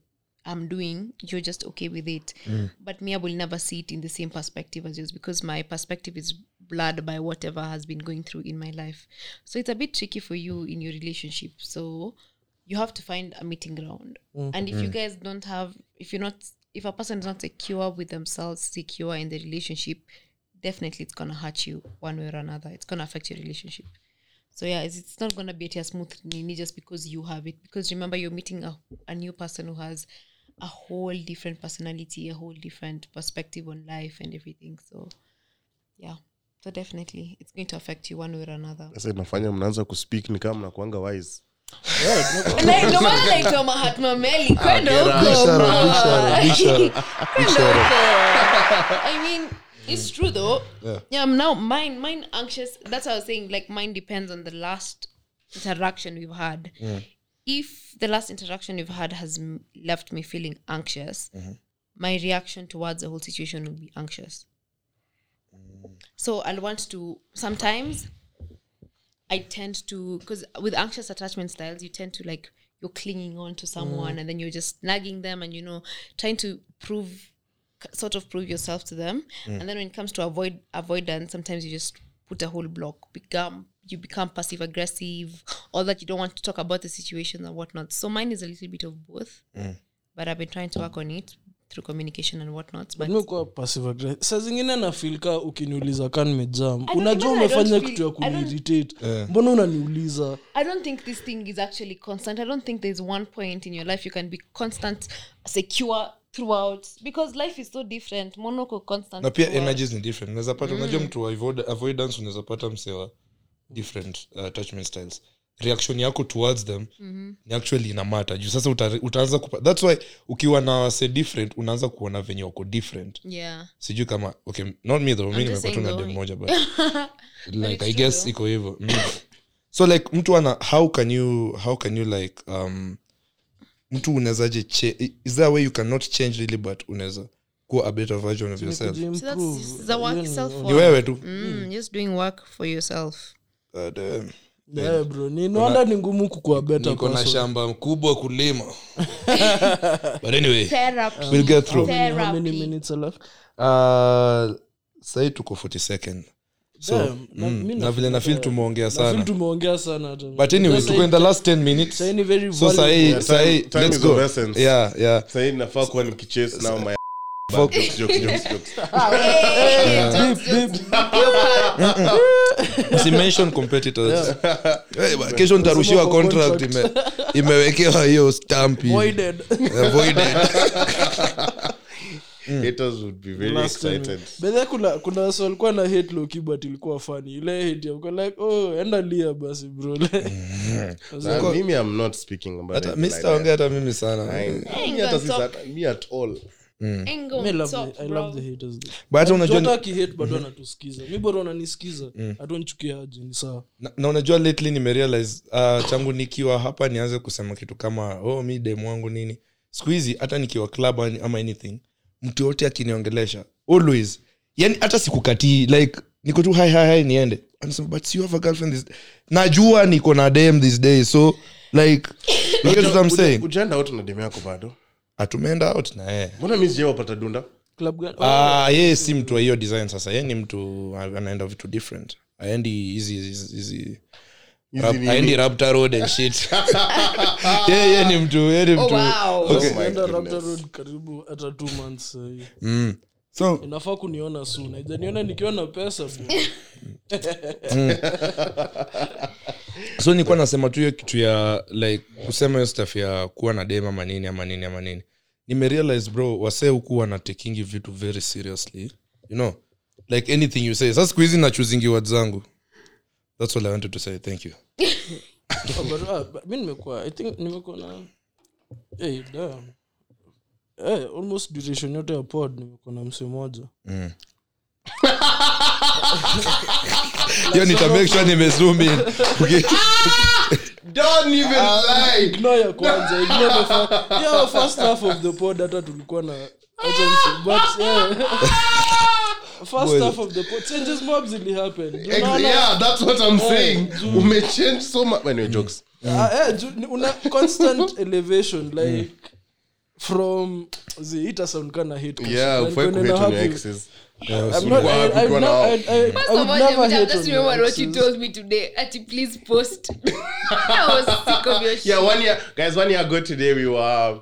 I'm doing, you're just okay with it. Mm. But me, I will never see it in the same perspective as yours because my perspective is blurred by whatever has been going through in my life. So it's a bit tricky for you in your relationship. So you have to find a meeting ground. Mm. And if you mm. guys don't have, if you're not, if a person is not secure with themselves, secure in the relationship, definitely it's gonna hurt you one way or another. It's gonna affect your relationship. So yeah, it's, it's not gonna be a smooth nini just because you have it. Because remember, you're meeting a, a new person who has a whole different personality, a whole different perspective on life and everything. So yeah, so definitely it's going to affect you one way or another. sasa inafanya mnaanza kuspeak ni kama mnakuanga wise ndio maana naitwa Mahatma Meli kwenda huko Bishara, ma. bishara, bishara, bishara. I mean, it's true though. Yeah. now mine, mine anxious. That's what I was saying. Like mine depends on the last interaction we've had. If the last interaction you've had has m- left me feeling anxious, mm-hmm. my reaction towards the whole situation will be anxious. So I'll want to sometimes I tend to because with anxious attachment styles, you tend to like you're clinging on to someone mm. and then you're just nagging them and you know trying to prove sort of prove yourself to them. Mm. And then when it comes to avoid avoidance, sometimes you just put a whole block, become you become passive aggressive, or that you don't want to talk about the situation and whatnot. So mine is a little bit of both. But I've been trying to work on it through communication and whatnot. But nimekuwa passive aggressive saa zingine nafil ka ukiniuliza ka nimejam unajua umefanya kitu ya I kuniiritate mbona unaniuliza I don't think this thing is actually constant. I don't think there's one point in your life you can be constant, secure throughout because life is so different. monoko constant. na pia energies ni different unaweza pata unajua mtu wa avoidance unaweza pata msewa different uh, attachment styles. Reaction yako towards them ni actually ina mata juu sasa uta, utaanza kupa, thats why ukiwa na wase different unaanza kuona venye wako different. Yeah. sijui kama okay not me though mi just nimepatwa dem moja but like i guess iko hivyo. Mm. so like mtu ana how can you how can you like um mtu unawezaje is there a way you cannot change really but unaweza kuwa a better version of yourself? So that's Kujiimprove. it's a work ni- wewe tu. Mm, just doing work for yourself. Yeah, bro ni ni ngumu kukua niko na shamba kubwa kulima but anyway Therapy. we'll get through Therapy. minutes are left? uh, sahii tuko 40 second so Damn, na- mm, mi na vile nafil tumeongea Na feel sana tumeongea sana but anyway Sasa tuko in the last 10 minutes sasa ni very so valuable. sahii Yeah, sahii time- time let's is go essence. yeah yeah sahii nafaa kuwa nikichase now my Fuck. jokes, jokes, jokes, jokes. si mention competitors Eh, ba- kesho kwa contract ime, imewekewa hiyo stamp hivi. Voided. Haters would be very Last time. excited By the way, kuna kuna wasi walikuwa na hate low key but ilikuwa funny ile hate ya like oh enda lia basi bro Nah, mimi i'm not speaking about hata it mi like sitaongea hata mimi sana that. Mi hata si mi at all But hata unajua mi bora unanisikiza ni sawa. Na, na unajua lately nimerealize uh, changu nikiwa hapa nianze kusema kitu kama oh mi demu wangu nini. Siku hizi hata nikiwa club ama anything mtu yote akiniongelesha always yani hata sikukatii like niko tu hi hi hi niende. Anasema but you have a girlfriend this najua niko na dem this day so like what I'm saying. ujaenda out na dem yako bado atumeenda out na yeye. Mbona mi sijawapata dunda? Club gani? Ah yeye si mtu wa hiyo design sasa. Yeye ni mtu anaenda vitu different. Aendi hizi hizi hizi Rap- nini? aendi raptor road and shit. Yeye yeye ni mtu yeye ni Oh, mtu. wow. Oh my Sijaenda goodness. Road karibu hata two months sahii mm. so inafaa kuniona soon. Haijaniona nikiwa na pesa bro. so nilikuwa nasema tu hiyo kitu ya like kusema hiyo staf ya kuwa na dem ama nini ama nini ama nini. Nimerealize bro wasee huku wanatekingi vitu very seriously you know? Like anything you say. Sasa siku hizi nachuzingi wad zangu. That's all i wanted to say. Thank you. Oh, but, but mi nimekuwa i think nimekuwa na hey, damn. Almost duration yote ya pod nimekuwa na mse moja hiyo nitamake sure nimezoom in Don't even uh, lie. ignore ya kwanza ignore the fir- yeah, first half of the pod hata tulikuwa na agency but yeah. first well, half of the pod changes mob really happen Ex- yeah, that's what I'm yeah, saying. Umechange so much. Anyway, jokes. mm. uh, yeah, ju- una constant elevation like mm. from the ita sound kana hit Yeah, Like, when kuhate I on have your you- exes. I'm not- I- Wapi I- uko I- nao? I- I- I First would of all, never Jemita, hate just on remember your what you exes. told me today. Ati, please post. I was sick of your shit. Yeah, one year, guys. One year ago today, we were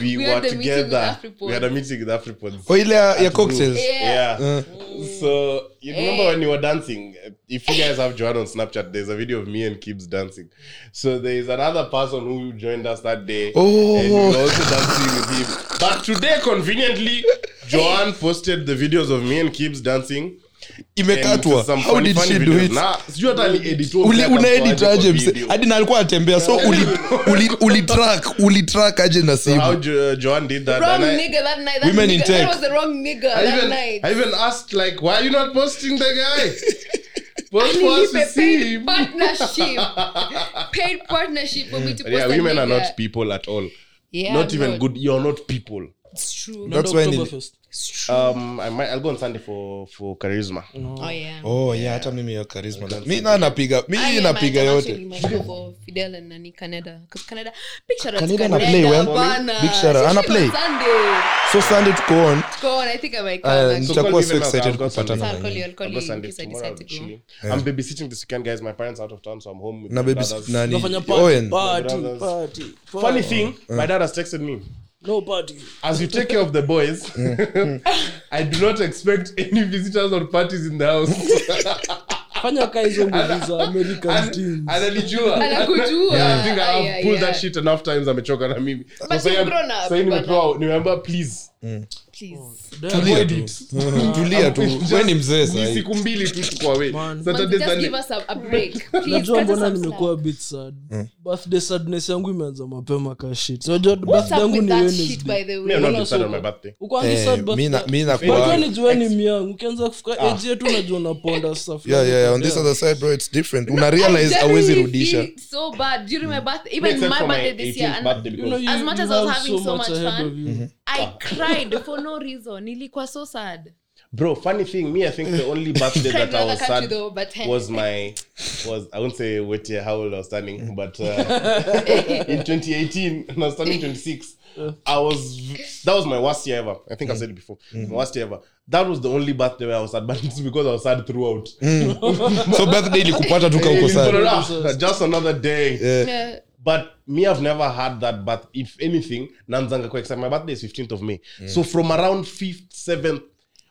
we, We were had a meeting with together. We had a meeting with Afripods. oh ile ya cocktails Yeah. Yeah. So you remember when you were dancing? If you guys have Joanne on Snapchat, there's a video of me and kibs dancing. So there is another person who joined us that day. Oh. And we were also dancing with him. But today, conveniently, Joanne posted the videos of me and kibs dancing. Imekatwa how did she do it Nah, sijui hata aliedit huo Uli- mzee unaedit akatoaje aje kwa mse hadi na alikuwa atembea so ulitrack uli, uli track- uli aje na simu jo- Joanne did that. Wrong and I- nigga that night. That, Women in tech. that was the wrong nigga I even, night. I even asked, like, why are you not posting the guy? Post for us to Nilipe see paid partnership. paid partnership for me to post yeah, women are not people at all. Yeah, not even no, good. You're not people. It's true. That's when it, it's true. Um, I might. I'll go on Sunday for for charisma. Oh yeah. oh yeah hata mimi ya charisma mi na napiga mi I am napiga yote Fidel and Nani Canada because Canada. Big shout out Canada Canada. play when? Big shout out. Ana play? Sunday. so sunday tuko on Go on. I think I might come. Uh, nitakuwa call so excited I'll kupatana na call you. I'll call you in case I decide to go. chilling. I'm babysitting this weekend, guys. My parents out of town, so I'm home with na baby nani Owen. party, party, party, Funny thing, my dad has texted me. No party As you take care of the boys, I do not expect any visitors or parties in the house. fanya kaa hizo nguvu za american And- teams ananijua. Anakujua. Yeah, I think I've pulled yeah. that shit enough times amechoka na mimi So but nimepewa nimeambiwa please Please. We ni mbili tu najua mbona nimekuwa bit sad? Birthday sadness yangu imeanza mapema kashit What's birthday yangu ni that shit, wednesday by the Me, I'm way? not sad on my birthday. Ukwangi Eh, sad mi na- mi nakuwa- unajua ni juani miangu ukianza kufika age yetu unajua naponda stuff yeah, like yeah, yeah. on that. this other side bro it's different. Una I realize awezi genuinely rudisha. so bad during my birthday, even my birthday this year. And You know, you- As much as I was having so much much fun, of you. I cried for no reason. Nilikuwa so sad. bro funny thing me i think the only birthday that i was sad though, but hey. was my was i won't say what year how old i was standing but uh, in 2018 when i was standing 26 i was that was my worst year ever i think mm. i said it before mm. my worst year ever that was the only birthday where i was sad but it's because i was sad throughout mm. so birthday ilikupata tuka uko sad just another day yeah. Yeah. but me i've never had that but if anything nanzanga kuexcite my birthday is 15th of may so from around 5th 7th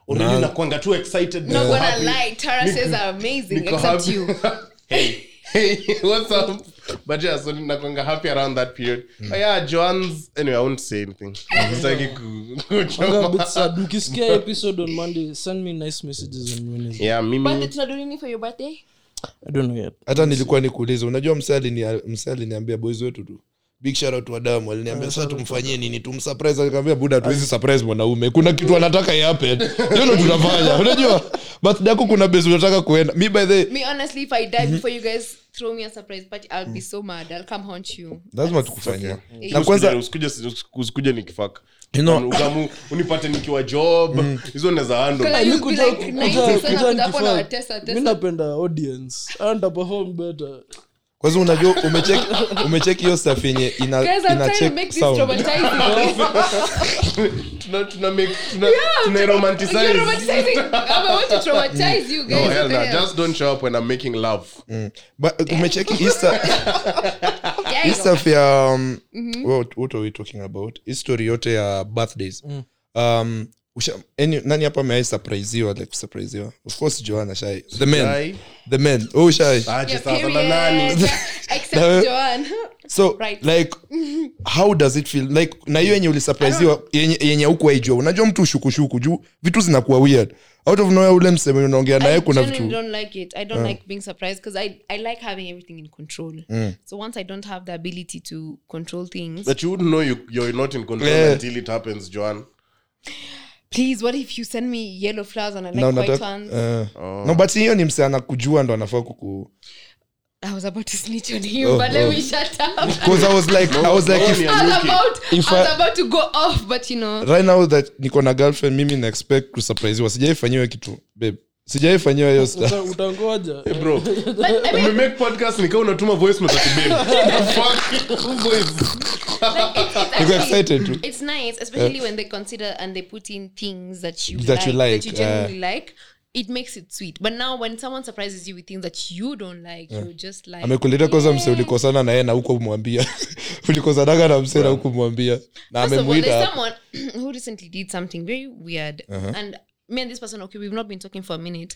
already Na- nakwanga too excited Not gonna happy. lie, terraces are amazing, Niko except happy. you. hey hey what's up but yeah so nakwanga happy around that period but yeah joan's anyway i won't say anything Sitaki bit kuchoma. sad. ukisikia episode on monday send me nice messages on wednesday yeah mimi tunado nini for your birthday? I don't know yet. Hata nilikuwa nikuuliza unajua msee alini- aliniambia boys wetu tu. Big shout wadamu aliniambia sasa tumfanyie nini? Tumsurprise. Akamwambia buda tuwezi surprise mwanaume. Kuna kitu anataka iapen hiyo ndo tunafanya unajua? Birthday yako kuna base unataka kuenda. Mi by the Me, honestly, if I die before you guys throw me a surprise party, I'll be so mad. I'll come haunt you. lazima tukufanyia na kwanza usikuje nikifaka You know- ukamu unipate nikiwa job hizo naweza handle Kala Mi you kuja- be like kuja- 90 kuja sana hapo na nikifaa. watesa, tesa. mi napenda audience anta perform better kwanza unajua umecheki umecheki hiyo stuff yenye ina, ina check sound tuna tuna make tuna tuna romanticize romanticizing. I want to traumatize you guys. no hell What the no hell? just don't show up when i'm making love but umecheki hii Yeah, hii you go. stuff ya what, what are we talking about history yote ya birthdays um, usha, any, nani hapa ameai surpriseiwa like surpriseiwa? Of course joana shai. The men. The men. Oh shai. Aje Yeah, sasa na period. nani so Right. like how does it feel? Like na hiyo yenye ulisurpriseiwa yenye yenye huku aijua unajua mtu shukushuku juu vitu zinakuwa weird. Out of nowhere ule mseme unaongea naye kuna genuinely vitu don't like it. I don't like being surprised because I, I like having everything in control. So once I don't have the ability to control things, but you wouldn't know you, you're not in control Yeah. until it happens joan please, what if you send me yellow flowers and I like no, white unataka ones? uh, no but hiyo ni mse anakujua ndo anafaa kuku I was about to snitch on him, but let me shut up. because i was like i was like if, I was about, If I was about to go off, but you know. right now that niko na girlfriend mimi na expect kusurpriseiwa sijaifanyiwa kitu babe sijaifanyiwa hiyo stuff. Uta- utangoja bro umemake podcast nikaa unatuma voice note ati babe. The fuck? Who voice? niko excited tu It's nice, especially when they consider and they put in things that you That like, you like, that you genuinely like. It makes it sweet. But now, when someone surprises you with things that you don't like, you're just like, amekuleta kwanza mse ulikosana naye na huko mwambia ulikosanaga na mse na huko mwambia na First of all, there's amemwita someone who recently did something very weird. And me and this person, okay, we've not been talking for a minute.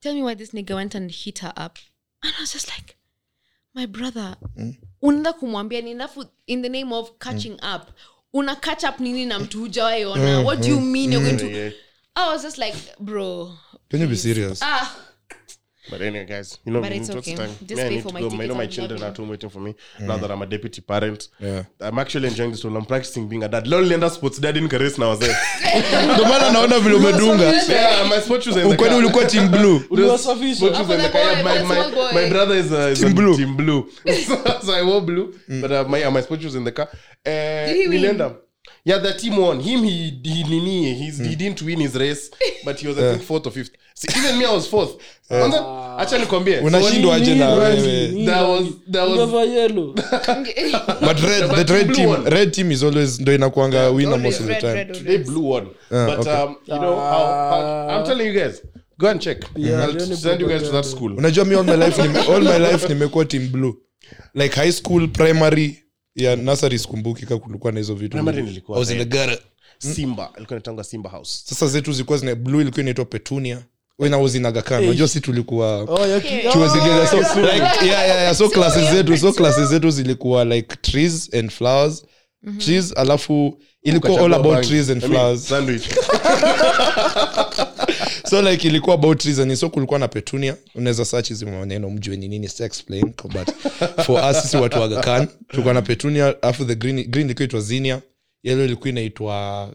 Tell me why this nigga went and hit her up. And I was just like, my brother, unaenda kumwambia ni alafu in the name of catching up. Una catch up nini na mtu hujawaiona? What do you mean you're going to... Yeah. I was just like, bro. can you be serious Ah, But anyway, guys, you know, But it's okay. time? Just Me, I need for to my go. I know my children are at home waiting for me mm. now that I'm a deputy parent. Yeah. I'm actually enjoying this role. I'm practicing being a dad. Lol, Lenda sports dad in Karis now. ndo maana naona vile umedunga Yeah, my sports shoes in the car. ulikuwa team blue uliwasafisha Sports shoes in the car. My, my, my brother is, uh, is Team blue. team blue. so, I wore blue, but uh, my, uh, my sports shoes in the car. Uh, nilienda. Yeah, the team won. Him, he he nini, he's, he didn't win his race, but he was I think fourth or fifth. See, even me, I was fourth. Kwanza, acha nikwambie. unashindwa na wewe nini, was there was Ungevaa yellow. but red, the red team one. red team is always ndo inakwanga winner most of the red, time red, Today blue one. but um, you know how, how I'm telling you guys, go and check. Yeah, I'll send you guys to that school. unajua mi all my life nime, all my life nimekuwa team blue like high school primary ya nursery sikumbuki ka kulikuwa na hizo vitu Primary nilikuwa I was in the gutter. Simba, ilikuwa inaitangwa Simba House. sasa zetu zilikuwa zina blue ilikuwa inaitwa petunia when I was in agakan unajua si tulikuwa Oh, chuo oh, zingine so like yeah, yeah, yeah. so classes zetu so classes zetu zilikuwa like trees and flowers. Trees alafu ilikuwa all about bang. trees and I mean, flowers. sandwich. so like ilikuwa about trees and so kulikuwa na petunia. Unaweza search hizi maneno mjue ni nini explain but for us sisi watu wa agakan tulikuwa na petunia alafu the green green ilikuwa inaitwa zinia yellow ilikuwa inaitwa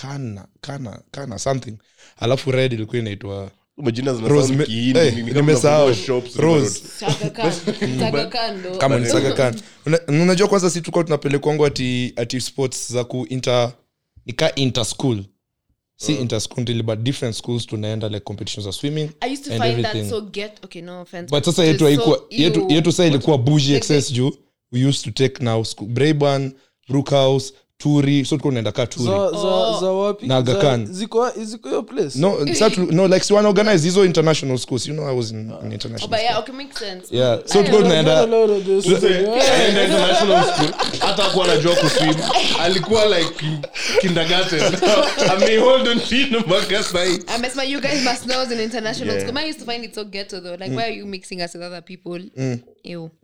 kana kana kana something. Alafu red ilikuwa inaitwa eh, unajua kwanza si tuka tunapelekwangu ati ati sports za ku inter nika inter school. Si inter school ndili but different schools tunaenda like competitions za swimming I used to and find everything. that so get okay, no offense. but sasa yetu so yetu, yetu saa ilikuwa bougie excess juu. We used to take now school brayburn brookhouse turi so tuko naenda ka turi za, za, za wapi Na Aga Za- Khan. ziko ziko hiyo place no sa tu- no like si wana organize hizo international schools you know i was in, in Oh, international but yeah, okay, makes sense. yeah so tuko tunaenda Lord, this- Yeah. Aenda international school hata akuwa anajua kuswim alikuwa like kindergarten amehold on to mpaka sahi Amesema you guys must know in international Yeah. school. I used to find it so ghetto though. Like, mm. why are you mixing us with other people? Ew.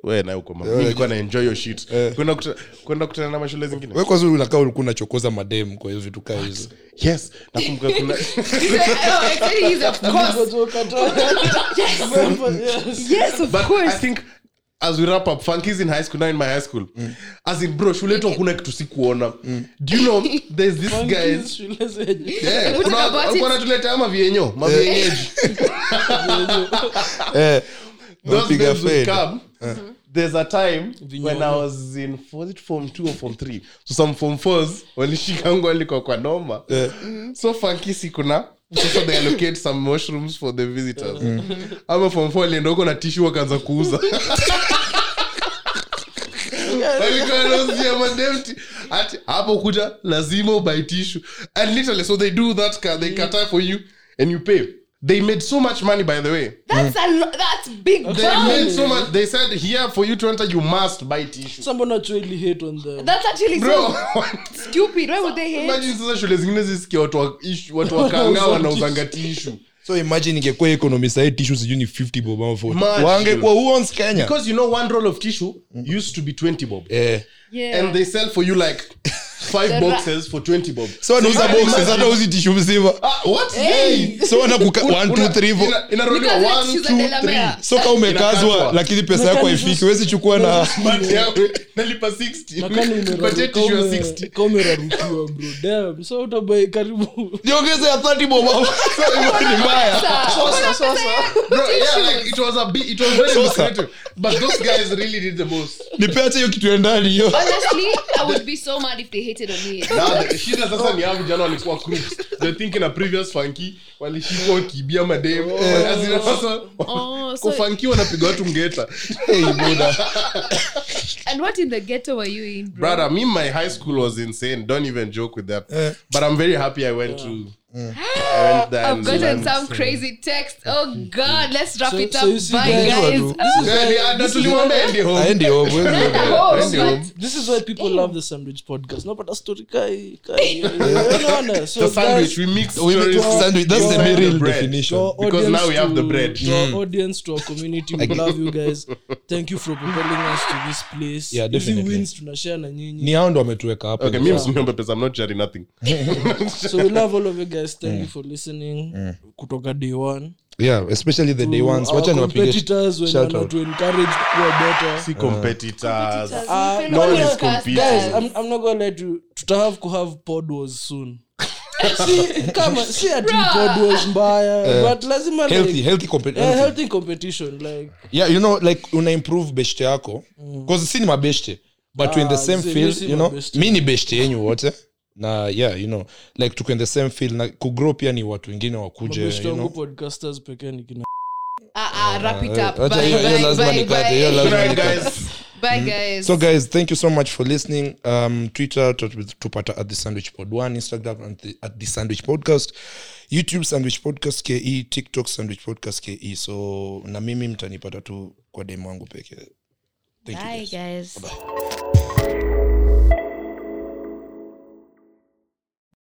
We na uko mama. Mimi nilikuwa na enjoy your shit. Kwenda kuta- kwenda kutana na mashule zingine. We kwanza unakaa ulikuwa unachokoza madem kwa hiyo vitu kaa hizo. Yes. Nakumbuka kuna actually, he's of course. Watu wakatoa- Yes. Yes, of but i think as we wrap up funkies in high school now in my high school. As in bro shule yetu hakuna kitu sikuona. do you know there's this. Yeah, kuna- mavienyo mavienyeji eh, those would fade. come. There's a time when I was in was it form two or form three. So some form fours walishikangu walikuwa kwa noma. So funky si kuna sasa they allocate some mushrooms for the visitors. Ama form four alienda huko na tissue wakaanza kuuza. Mademti. Ati hapo kuja lazima tissue. And literally so they do that they they kata for you and you pay. They made so much money by the way That's a lo- that's big they bang. made so much they said here for you to enter you must buy tissue someone actually hate on them That's actually bro so stupid. Why would they hate? imagine sasa shule zingine zisikia watu wa issue- watu wakanga wanauzanga tissue so imagine ingekuwa economy sahii tishu sijui ni 50 bob ama 40 Imagine. wangekuwa who owns kenya because you know one roll of tissue used to be 20 bob eh. Yeah. and they sell for you like five boxes for 20 bob. So anauza boxes. hata uzi tishu mzima. Ah, what? Hey. so wanakuka 1 2 3 4 Ina- inarodiwa Because one, like she's two, a Delamere. three. so kama umekazwa lakini pesa yako haifiki. Wezi chukua na But nalipa 60 nakani Nipatie tissue ya 60 bro. Damn. so utabai karibu. Niongeze ya 30 bob. So, ni mbaya. Bro, yeah, like, it was a bit, it was very. But those guys really did the most. nipeache hiyo kitu ya ndani hiyo Honestly, I would be so mad if they hated on me. Now, shida sasa ni hao vijana walikuwa crooks. They think in a previous funky walishikwa kibia madem Azina sasa Oh, so kwa wanapiga watu ngeta. Hey, buda and what in the ghetto were you in, bro? brother me my high school was insane. Don't even joke with that. But i'm very happy i went to went I've gotten some crazy. Text. Oh God, let's wrap So- it so you Bye, guys- guys. Watu. Yeah, yeah, na tulimwambia aende home. aendi home, huwezi home. Aende but- home. this is why people love the sandwich podcast. Napata story kai kai the sandwich we mix We make sandwich, that's the real definition Because now we have the bread. to our audience to our community. We love you guys. Thank you for propelling us to this place. Yeah, definitely. wins tunashare na nyinyi. Ni hao ndo wametuweka hapo okay me msiniombe pesa. I'm not sharing nothing. So we love all of you guys thank you for listening kutoka day one. Yeah especially the day To ones. wacha niwapige competitors when shout out. to encourage kuwa better si competitors. Ah, No one is competing. guys. I'm, i'm not gonna let you. To have pod wars soon. Si kama si ati pod wars mbaya but lazima healthy like, healthy compet- yeah, healthy. healthy competition like. Yeah you know like una improve beshte yako. Bcause si ni mabeshte but ah, in the Ah, same field you know mi ni beshte yenyu wote na yeah you know like tuko in the same field na kugrow pia ni watu wengine wakuje you know. podcasters pekee ni kina Ah, ah, Bye, bye, bye, bye. so guys thank you so much for listening. Um twitter tupata at the sandwich pod one instagram at the, at the sandwich podcast. Youtube sandwich podcast ke tiktok sandwich podcast ke so na mimi mtanipata tu kwa demu wangu pekee. Thank you guys. guys. Bye.